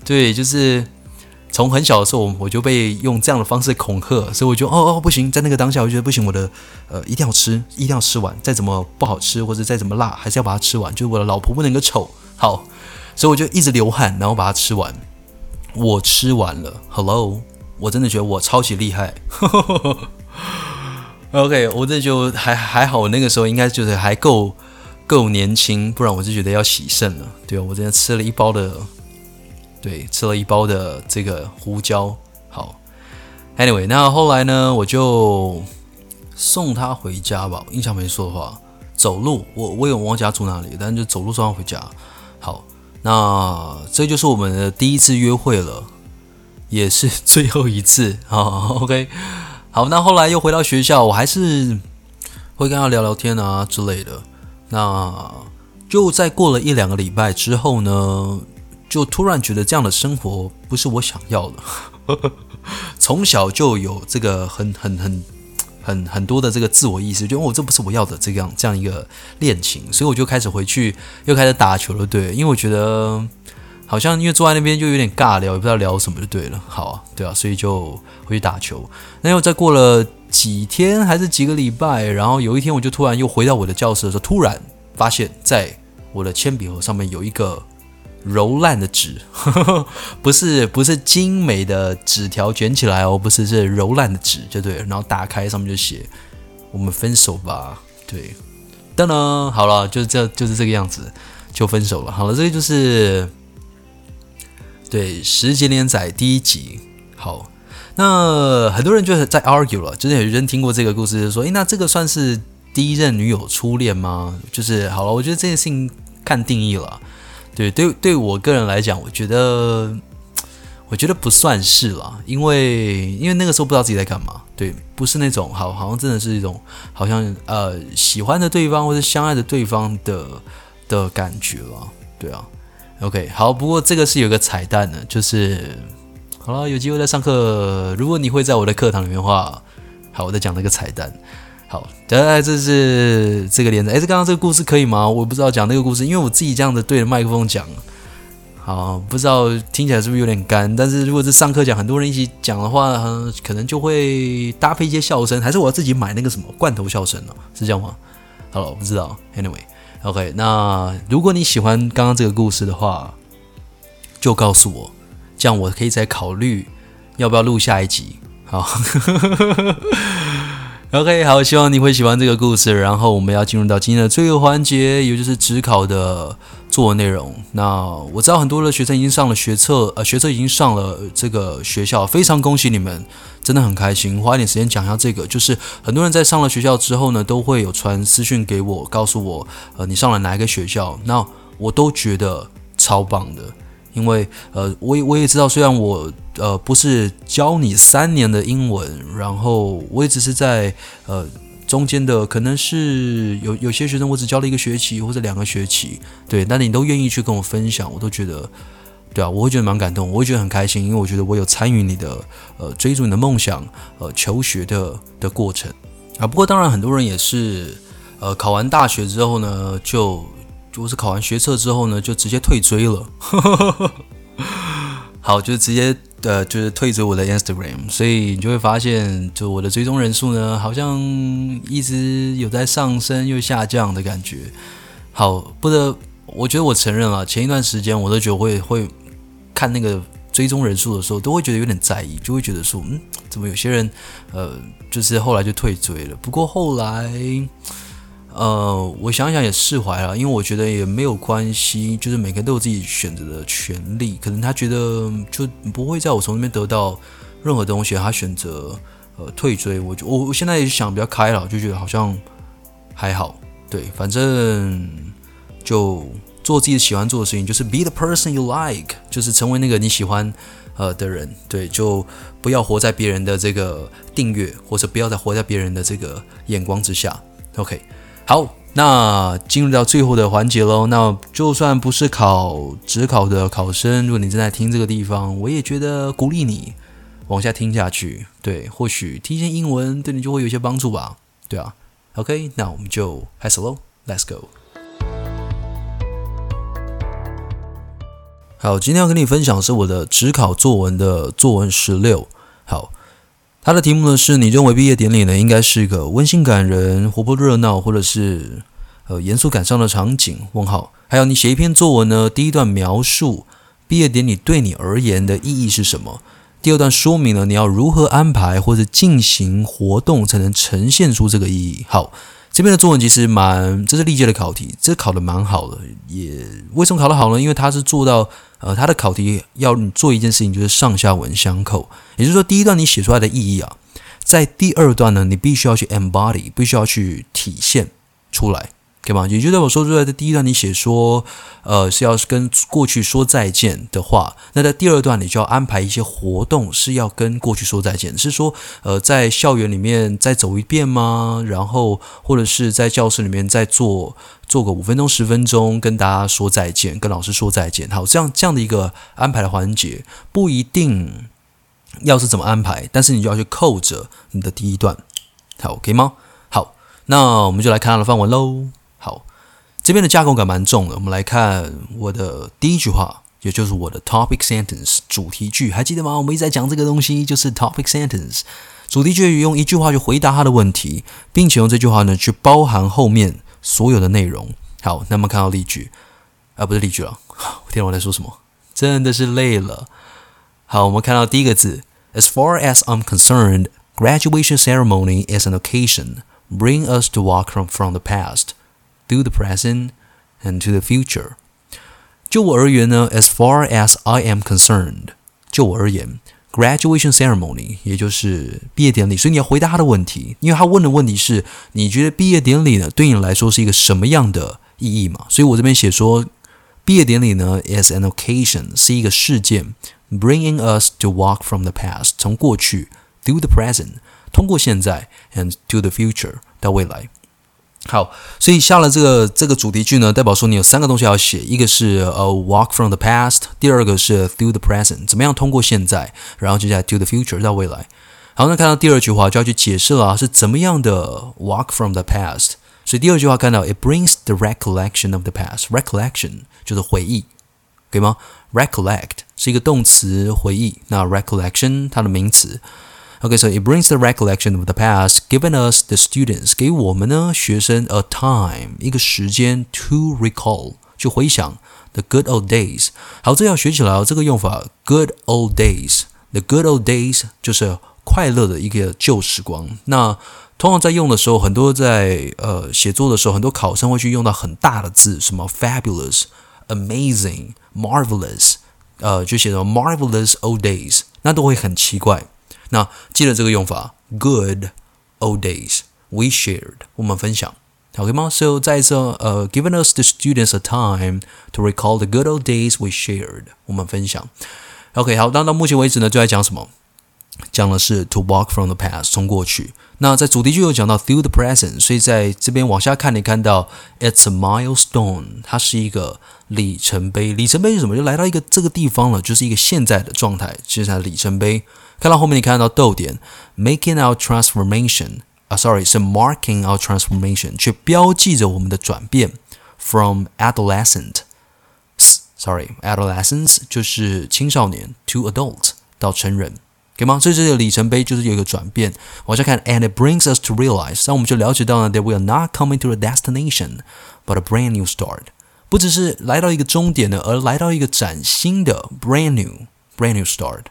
对，就是从很小的时候，我就被用这样的方式恐吓，所以我就哦哦不行，在那个当下，我觉得不行，我的呃一定要吃，一定要吃完，再怎么不好吃或者再怎么辣，还是要把它吃完，就是我的老婆不能够丑。好。所以我就一直流汗，然后把它吃完。我吃完了，Hello，我真的觉得我超级厉害。OK，我这就还还好，我那个时候应该就是还够够年轻，不然我就觉得要洗肾了。对，我真的吃了一包的，对，吃了一包的这个胡椒。好，Anyway，那后来呢，我就送他回家吧。印象没错的话，走路，我我有忘记他住哪里，但是就走路送他回家。那这就是我们的第一次约会了，也是最后一次啊。OK，好，那后来又回到学校，我还是会跟他聊聊天啊之类的。那就在过了一两个礼拜之后呢，就突然觉得这样的生活不是我想要的。从小就有这个很很很。很很多的这个自我意识，就我、哦、这不是我要的这样这样一个恋情，所以我就开始回去又开始打球了，对，因为我觉得好像因为坐在那边就有点尬聊，也不知道聊什么就对了，好啊，对啊，所以就回去打球。那又再过了几天还是几个礼拜，然后有一天我就突然又回到我的教室的时候，突然发现在我的铅笔盒上面有一个。柔烂的纸，不是不是精美的纸条卷起来哦，不是，是柔烂的纸，就对了。然后打开上面就写“我们分手吧”，对，噔噔，好了，就是这就是这个样子，就分手了。好了，这个就是对十几连载第一集。好，那很多人就是在 argue 了，就是有人听过这个故事，就说：“诶，那这个算是第一任女友初恋吗？”就是好了，我觉得这件事情看定义了。对对，对我个人来讲，我觉得，我觉得不算是啦，因为因为那个时候不知道自己在干嘛，对，不是那种好，好像真的是一种好像呃喜欢的对方或者相爱的对方的的感觉了，对啊，OK，好，不过这个是有个彩蛋的，就是好了，有机会再上课，如果你会在我的课堂里面的话，好，我再讲那个彩蛋。好，这是这个连着。哎，这刚刚这个故事可以吗？我不知道讲那个故事，因为我自己这样子对着麦克风讲，好，不知道听起来是不是有点干？但是如果是上课讲，很多人一起讲的话，可能就会搭配一些笑声，还是我要自己买那个什么罐头笑声呢？是这样吗？好了，我不知道。Anyway，OK，那如果你喜欢刚刚这个故事的话，就告诉我，这样我可以再考虑要不要录下一集。好。OK，好，希望你会喜欢这个故事。然后我们要进入到今天的最后环节，也就是职考的作文内容。那我知道很多的学生已经上了学测，呃，学测已经上了这个学校，非常恭喜你们，真的很开心。花一点时间讲一下这个，就是很多人在上了学校之后呢，都会有传私讯给我，告诉我，呃，你上了哪一个学校？那我都觉得超棒的。因为呃，我也我也知道，虽然我呃不是教你三年的英文，然后我也只是在呃中间的，可能是有有些学生我只教了一个学期或者两个学期，对，但你都愿意去跟我分享，我都觉得，对啊，我会觉得蛮感动，我会觉得很开心，因为我觉得我有参与你的呃追逐你的梦想，呃求学的的过程啊。不过当然很多人也是呃考完大学之后呢就。就是考完学测之后呢，就直接退追了。好，就直接呃，就是退追我的 Instagram，所以你就会发现，就我的追踪人数呢，好像一直有在上升又下降的感觉。好，不得，我觉得我承认了，前一段时间我都觉得会会看那个追踪人数的时候，都会觉得有点在意，就会觉得说，嗯，怎么有些人呃，就是后来就退追了。不过后来。呃，我想想也释怀了，因为我觉得也没有关系，就是每个人都有自己选择的权利。可能他觉得就不会在我从那边得到任何东西，他选择呃退追。我就我我现在也想比较开了，就觉得好像还好。对，反正就做自己喜欢做的事情，就是 be the person you like，就是成为那个你喜欢呃的人。对，就不要活在别人的这个订阅，或者不要再活在别人的这个眼光之下。OK。好，那进入到最后的环节喽。那就算不是考职考的考生，如果你正在听这个地方，我也觉得鼓励你往下听下去。对，或许听一些英文对你就会有些帮助吧。对啊，OK，那我们就开始喽，Let's go。好，今天要跟你分享是我的职考作文的作文十六。好。它的题目呢是：你认为毕业典礼呢应该是一个温馨感人、活泼热闹，或者是呃严肃感伤的场景？问号。还有你写一篇作文呢，第一段描述毕业典礼对你而言的意义是什么？第二段说明了你要如何安排或者进行活动才能呈现出这个意义。好。这边的作文其实蛮，这是历届的考题，这考的蛮好的。也为什么考得好呢？因为他是做到，呃，他的考题要你做一件事情，就是上下文相扣。也就是说，第一段你写出来的意义啊，在第二段呢，你必须要去 embody，必须要去体现出来。对吗？也就在我说出来的第一段，你写说，呃，是要跟过去说再见的话，那在第二段你就要安排一些活动，是要跟过去说再见，是说，呃，在校园里面再走一遍吗？然后或者是在教室里面再做做个五分钟、十分钟，跟大家说再见，跟老师说再见。好，这样这样的一个安排的环节，不一定要是怎么安排，但是你就要去扣着你的第一段，好，OK 吗？好，那我们就来看它的范文喽。好这边的架构感蛮重的，我们来看我的第一句话，也就是我的 topic sentence 主题句，还记得吗？我们一直在讲这个东西，就是 topic sentence 主题句，用一句话去回答他的问题，并且用这句话呢去包含后面所有的内容。好，那么看到例句，啊，不是例句了，我天，我在说什么？真的是累了。好，我们看到第一个字，as far as I'm concerned, graduation ceremony is an occasion, bring us to walk from from the past. Do the present and to the future。就我而言呢，as far as I am concerned，就我而言，graduation ceremony 也就是毕业典礼。所以你要回答他的问题，因为他问的问题是：你觉得毕业典礼呢，对你来说是一个什么样的意义嘛？所以我这边写说，毕业典礼呢，is an occasion 是一个事件，bringing us to walk from the past 从过去 through the present 通过现在 and to the future 到未来。 好，所以下了这个这个主题句呢，代表说你有三个东西要写，一个是呃 walk from the past，第二个是 through the present，怎么样通过现在，然后接下来 to the future 到未来。好，那看到第二句话就要去解释了啊，是怎么样的 walk from the past。所以第二句话看到 it brings the recollection of the past，recollection 就是回忆，可以吗？Recollect 是一个动词，回忆。那 recollection 它的名词。OK，so it brings the recollection of the past, giving us the students 给我们呢学生 a time 一个时间 to recall 去回想 the good old days。好，这要学起来哦。这个用法 good old days，the good old days 就是快乐的一个旧时光。那通常在用的时候，很多在呃写作的时候，很多考生会去用到很大的字，什么 fabulous、amazing、marvelous，呃，就写成 marvelous old days，那都会很奇怪。那记得这个用法，good old days we shared，我们分享，OK 吗？So 再一次，呃，giving us the students a time to recall the good old days we shared，我们分享。OK，好，那到目前为止呢，就在讲什么？讲的是 to walk from the past，从过去。那在主题句有讲到 through the present，所以在这边往下看，你看到 it's a milestone，它是一个里程碑。里程碑是什么？就来到一个这个地方了，就是一个现在的状态，就是它的里程碑。看到后面，你看到逗点，making our transformation 啊，sorry，是 marking our transformation，却标记着我们的转变，from adolescent，sorry，adolescence 就是青少年，to adult 到成人。可以吗？所以这个里程碑就是有一个转变。往下看，and it brings us to realize，那我们就了解到呢，that we are not coming to a destination but a brand new start。不只是来到一个终点呢，而来到一个崭新的 brand new brand new start。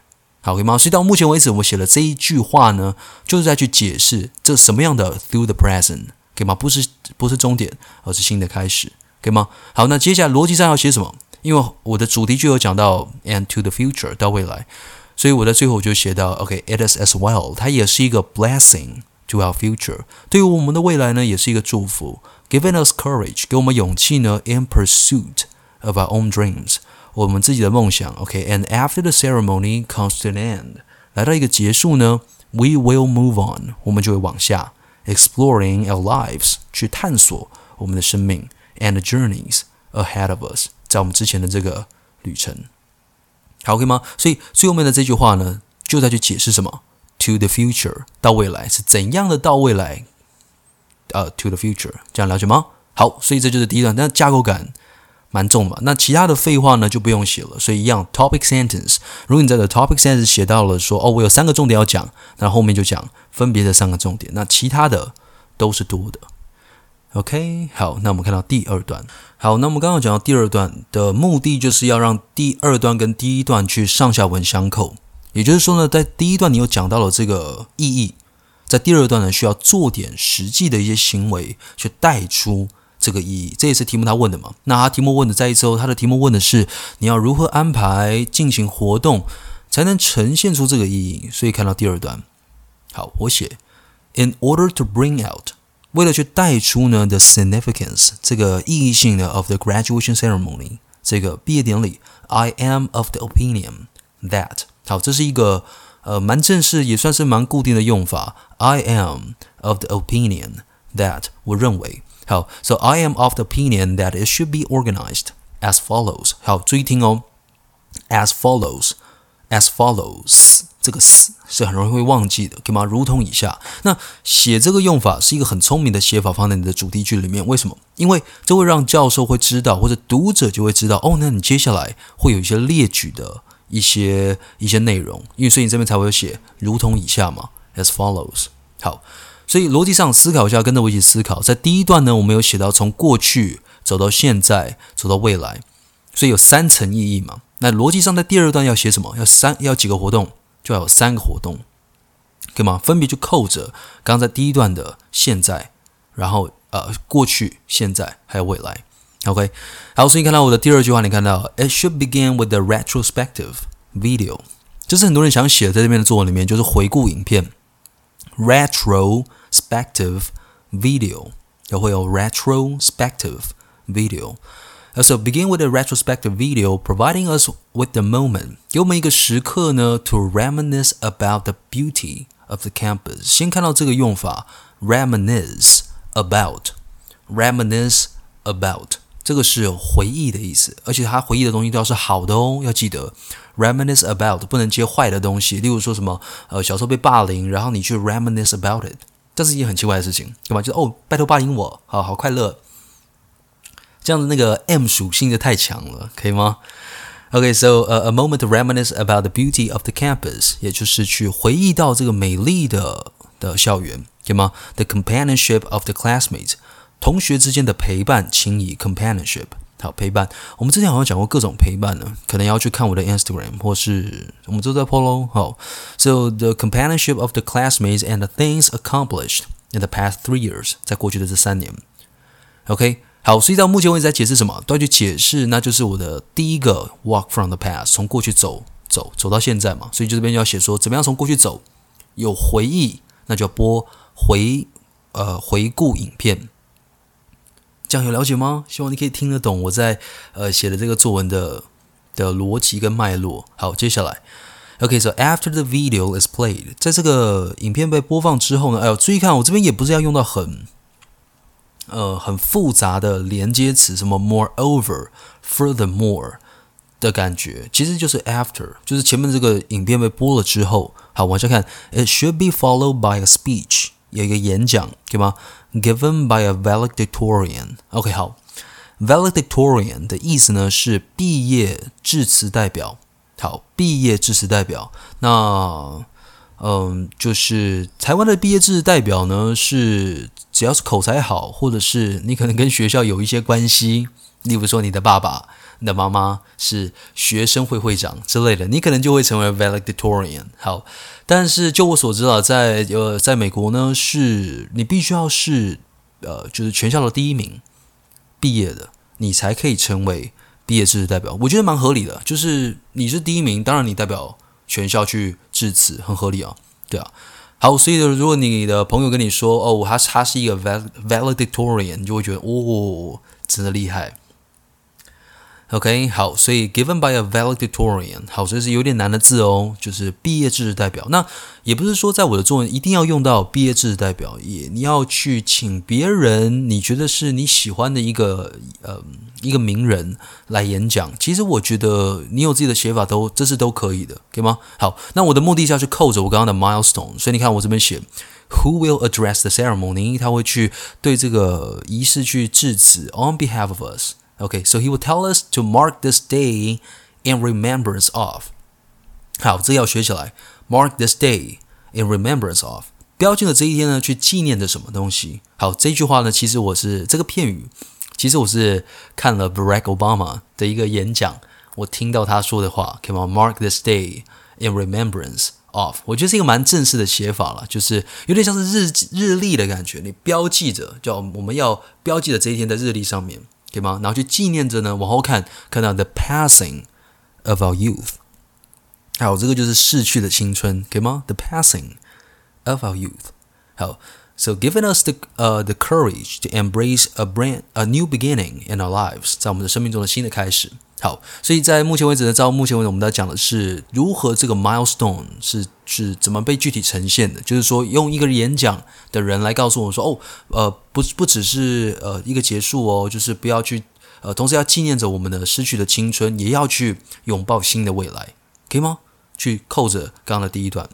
好，可以吗？所以到目前为止，我写了这一句话呢，就是在去解释这什么样的 through the present，可以吗？不是不是终点，而是新的开始，可以吗？好，那接下来逻辑上要写什么？因为我的主题就有讲到 and to the future 到未来。所以我在最后就写到，OK，it is as well，它也是一个 blessing to our future，对于我们的未来呢，也是一个祝福，giving us courage，给我们勇气呢，in pursuit of our own dreams，我们自己的梦想，OK，and after the ceremony comes to an end，来到一个结束呢，we will move on，我们就会往下，exploring our lives，去探索我们的生命，and journeys ahead of us，在我们之前的这个旅程。好，OK 吗？所以最后面的这句话呢，就在去解释什么？To the future，到未来是怎样的到未来？呃、to the future，这样了解吗？好，所以这就是第一段，但架构感蛮重的嘛。那其他的废话呢，就不用写了。所以一样，topic sentence。如果你在这 topic sentence 写到了说，哦，我有三个重点要讲，那后面就讲分别的三个重点。那其他的都是多的。OK，好，那我们看到第二段。好，那我们刚刚讲到第二段的目的，就是要让第二段跟第一段去上下文相扣。也就是说呢，在第一段你有讲到了这个意义，在第二段呢需要做点实际的一些行为去带出这个意义。这也是题目他问的嘛？那他题目问的再一次哦，他的题目问的是你要如何安排进行活动才能呈现出这个意义。所以看到第二段，好，我写 In order to bring out。为了去带出呢，the significance 这个意义性的 of the graduation ceremony 这个毕业典礼，I am of the opinion that 好，这是一个呃蛮正式也算是蛮固定的用法。I am of the opinion that 我认为好，so I am of the opinion that it should be organized as follows。好，注意听哦，as follows，as follows。这个死是很容易会忘记的，可以吗？如同以下，那写这个用法是一个很聪明的写法，放在你的主题句里面。为什么？因为这会让教授会知道，或者读者就会知道，哦，那你接下来会有一些列举的一些一些内容，因为所以你这边才会写如同以下嘛，as follows。好，所以逻辑上思考一下，跟着我一起思考。在第一段呢，我们有写到从过去走到现在，走到未来，所以有三层意义嘛。那逻辑上在第二段要写什么？要三要几个活动？就要有三个活动，可以吗？分别就扣着刚刚在第一段的现在，然后呃过去、现在还有未来。OK，好，所以看到我的第二句话，你看到 It should begin with the retrospective video，这是很多人想写，在这边的作文里面就是回顾影片 ，retrospective video，也会有 retrospective video。So begin with a retrospective video, providing us with the moment，给我们一个时刻呢，to reminisce about the beauty of the campus。先看到这个用法，reminisce about，reminisce about， 这个是回忆的意思，而且他回忆的东西都要是好的哦，要记得 reminisce about 不能接坏的东西，例如说什么呃小时候被霸凌，然后你去 reminisce about it，这是一件很奇怪的事情，对吧？就是哦，拜托霸凌我，好好快乐。这样的那个 M 属性就太强了，可以吗？OK，so a, a moment reminisce about the beauty of the campus，也就是去回忆到这个美丽的的校园，对吗？The companionship of the classmates，同学之间的陪伴情谊，companionship，好陪伴。我们之前好像讲过各种陪伴呢，可能要去看我的 Instagram，或是我们都在 follow。好，So the companionship of the classmates and the things accomplished in the past three years，在过去的这三年。OK。好，所以到目前为止在解释什么？都要去解释，那就是我的第一个 walk from the past，从过去走走走到现在嘛。所以就这边就要写说，怎么样从过去走，有回忆，那就要播回呃回顾影片。这样有了解吗？希望你可以听得懂我在呃写的这个作文的的逻辑跟脉络。好，接下来，OK，so after the video is played，在这个影片被播放之后呢，哎呦，注意看，我这边也不是要用到很。呃，很复杂的连接词，什么 moreover、furthermore 的感觉，其实就是 after，就是前面这个影片被播了之后，好，往下看，it should be followed by a speech，有一个演讲，对吗？Given by a valedictorian。OK，好，valedictorian 的意思呢是毕业致辞代表，好，毕业致辞代表，那。嗯，就是台湾的毕业致辞代表呢，是只要是口才好，或者是你可能跟学校有一些关系，例如说你的爸爸、你的妈妈是学生会会长之类的，你可能就会成为 valedictorian。好，但是就我所知啊，在呃，在美国呢，是你必须要是呃，就是全校的第一名毕业的，你才可以成为毕业致辞代表。我觉得蛮合理的，就是你是第一名，当然你代表。全校去致辞，很合理啊，对啊。好，所以如果你的朋友跟你说，哦，他他是一个 valedictorian，你就会觉得，哦，真的厉害。OK，好，所以 given by a valedictorian，好，这是有点难的字哦，就是毕业致辞代表。那也不是说在我的作文一定要用到毕业致辞代表，也你要去请别人，你觉得是你喜欢的一个呃一个名人来演讲。其实我觉得你有自己的写法都这是都可以的，可以吗？好，那我的目的是要去扣着我刚刚的 milestone，所以你看我这边写 Who will address the ceremony？他会去对这个仪式去致辞，on behalf of us。Okay, so he will tell us to mark this day in remembrance of。好，这要学起来。Mark this day in remembrance of，标记了这一天呢，去纪念着什么东西。好，这句话呢，其实我是这个片语，其实我是看了 Barack Obama 的一个演讲，我听到他说的话。Come on, mark this day in remembrance of。我觉得是一个蛮正式的写法了，就是有点像是日日历的感觉，你标记着，叫我们要标记的这一天在日历上面。对吗？然后去纪念着呢，往后看，看到 the passing of our youth，好，这个就是逝去的青春，可以吗？The passing of our youth，好，so giving us the、uh, the courage to embrace a brand a new beginning in our lives，在我们的生命中的新的开始。好，所以在目前为止呢，到目前为止，我们在讲的是如何这个 milestone 是是怎么被具体呈现的。就是说，用一个演讲的人来告诉我们说，哦，呃，不不只是呃一个结束哦，就是不要去呃，同时要纪念着我们的失去的青春，也要去拥抱新的未来，可以吗？去扣着刚刚的第一段。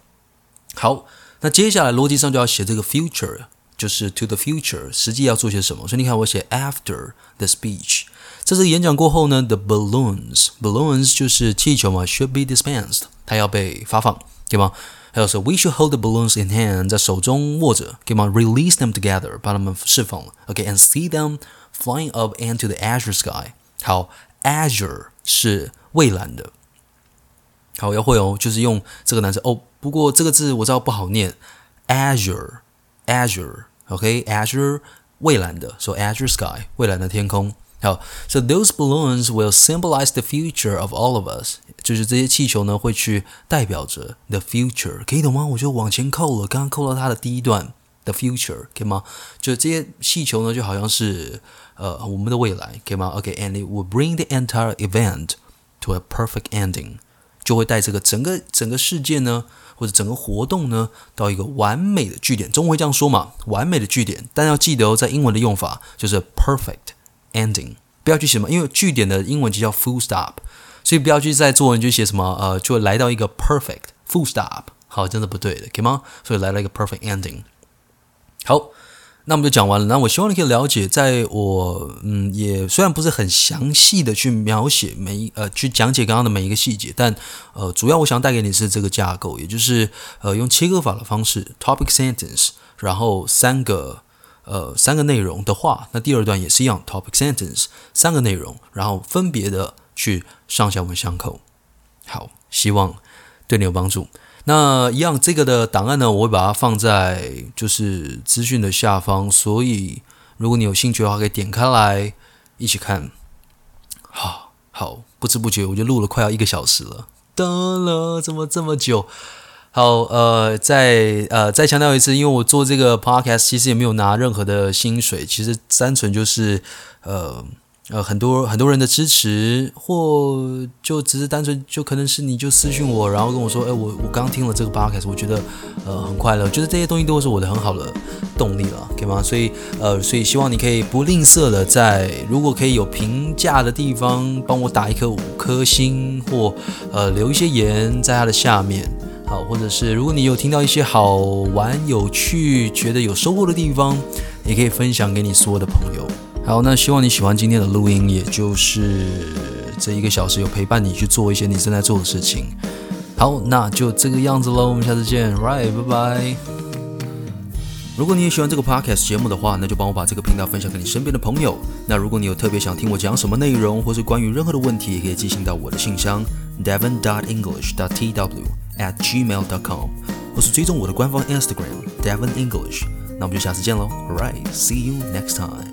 好，那接下来逻辑上就要写这个 future，就是 to the future，实际要做些什么。所以你看，我写 after the speech。这次演讲过后呢，the balloons balloons 就是气球嘛，should be dispensed，它要被发放，对吗？还有说，we should hold the balloons in hand，在手中握着，对吗？Release them together，把它们释放了，OK，and see them flying up into the azure sky。好，azure 是蔚蓝的，好，要会哦，就是用这个单词哦。 不过这个字我知道不好念，azure，azure，OK，azure，蔚蓝的，说 azure sky，蔚蓝的天空。好，so those balloons will symbolize the future of all of us。就是这些气球呢，会去代表着 the future，可以懂吗？我就往前扣了，刚刚扣到它的第一段 the future，可以吗？就这些气球呢，就好像是呃我们的未来，可以吗？OK，and it will bring the entire event to a perfect ending，就会带这个整个整个事件呢，或者整个活动呢，到一个完美的句点。中文会这样说嘛？完美的句点，但要记得哦，在英文的用法就是 perfect。ending 不要去写嘛，因为句点的英文就叫 full stop，所以不要去在作文就写什么呃，就来到一个 perfect full stop，好，真的不对的，可以吗？所以来了一个 perfect ending。好，那我们就讲完了。那我希望你可以了解，在我嗯，也虽然不是很详细的去描写每一呃，去讲解刚刚的每一个细节，但呃，主要我想带给你是这个架构，也就是呃，用切割法的方式，topic sentence，然后三个呃三个内容的话，那第二段也是一样，topic sentence，三个内容，然后分别的去上下文相扣。好，希望对你有帮助。那一样，这个的档案呢，我会把它放在就是资讯的下方，所以如果你有兴趣的话，可以点开来一起看。好，好，不知不觉我就录了快要一个小时了，得了，怎么这么久？好，呃，再呃再强调一次，因为我做这个 podcast 其实也没有拿任何的薪水，其实单纯就是呃。呃，很多很多人的支持，或就只是单纯就可能是你就私信我，然后跟我说，哎，我我刚听了这个 podcast，我觉得呃很快乐，觉得这些东西都是我的很好的动力了，可以吗？所以呃，所以希望你可以不吝啬的在如果可以有评价的地方，帮我打一颗五颗星，或呃留一些言在它的下面，好，或者是如果你有听到一些好玩、有趣、觉得有收获的地方，也可以分享给你所有的朋友。好，那希望你喜欢今天的录音，也就是这一个小时有陪伴你去做一些你正在做的事情。好，那就这个样子喽，我们下次见，right，拜拜。如果你也喜欢这个 podcast 节目的话，那就帮我把这个频道分享给你身边的朋友。那如果你有特别想听我讲什么内容，或是关于任何的问题，也可以寄信到我的信箱 devon dot english dot tw at gmail dot com，或是追踪我的官方 Instagram devon english。那我们就下次见喽 Right，see you next time。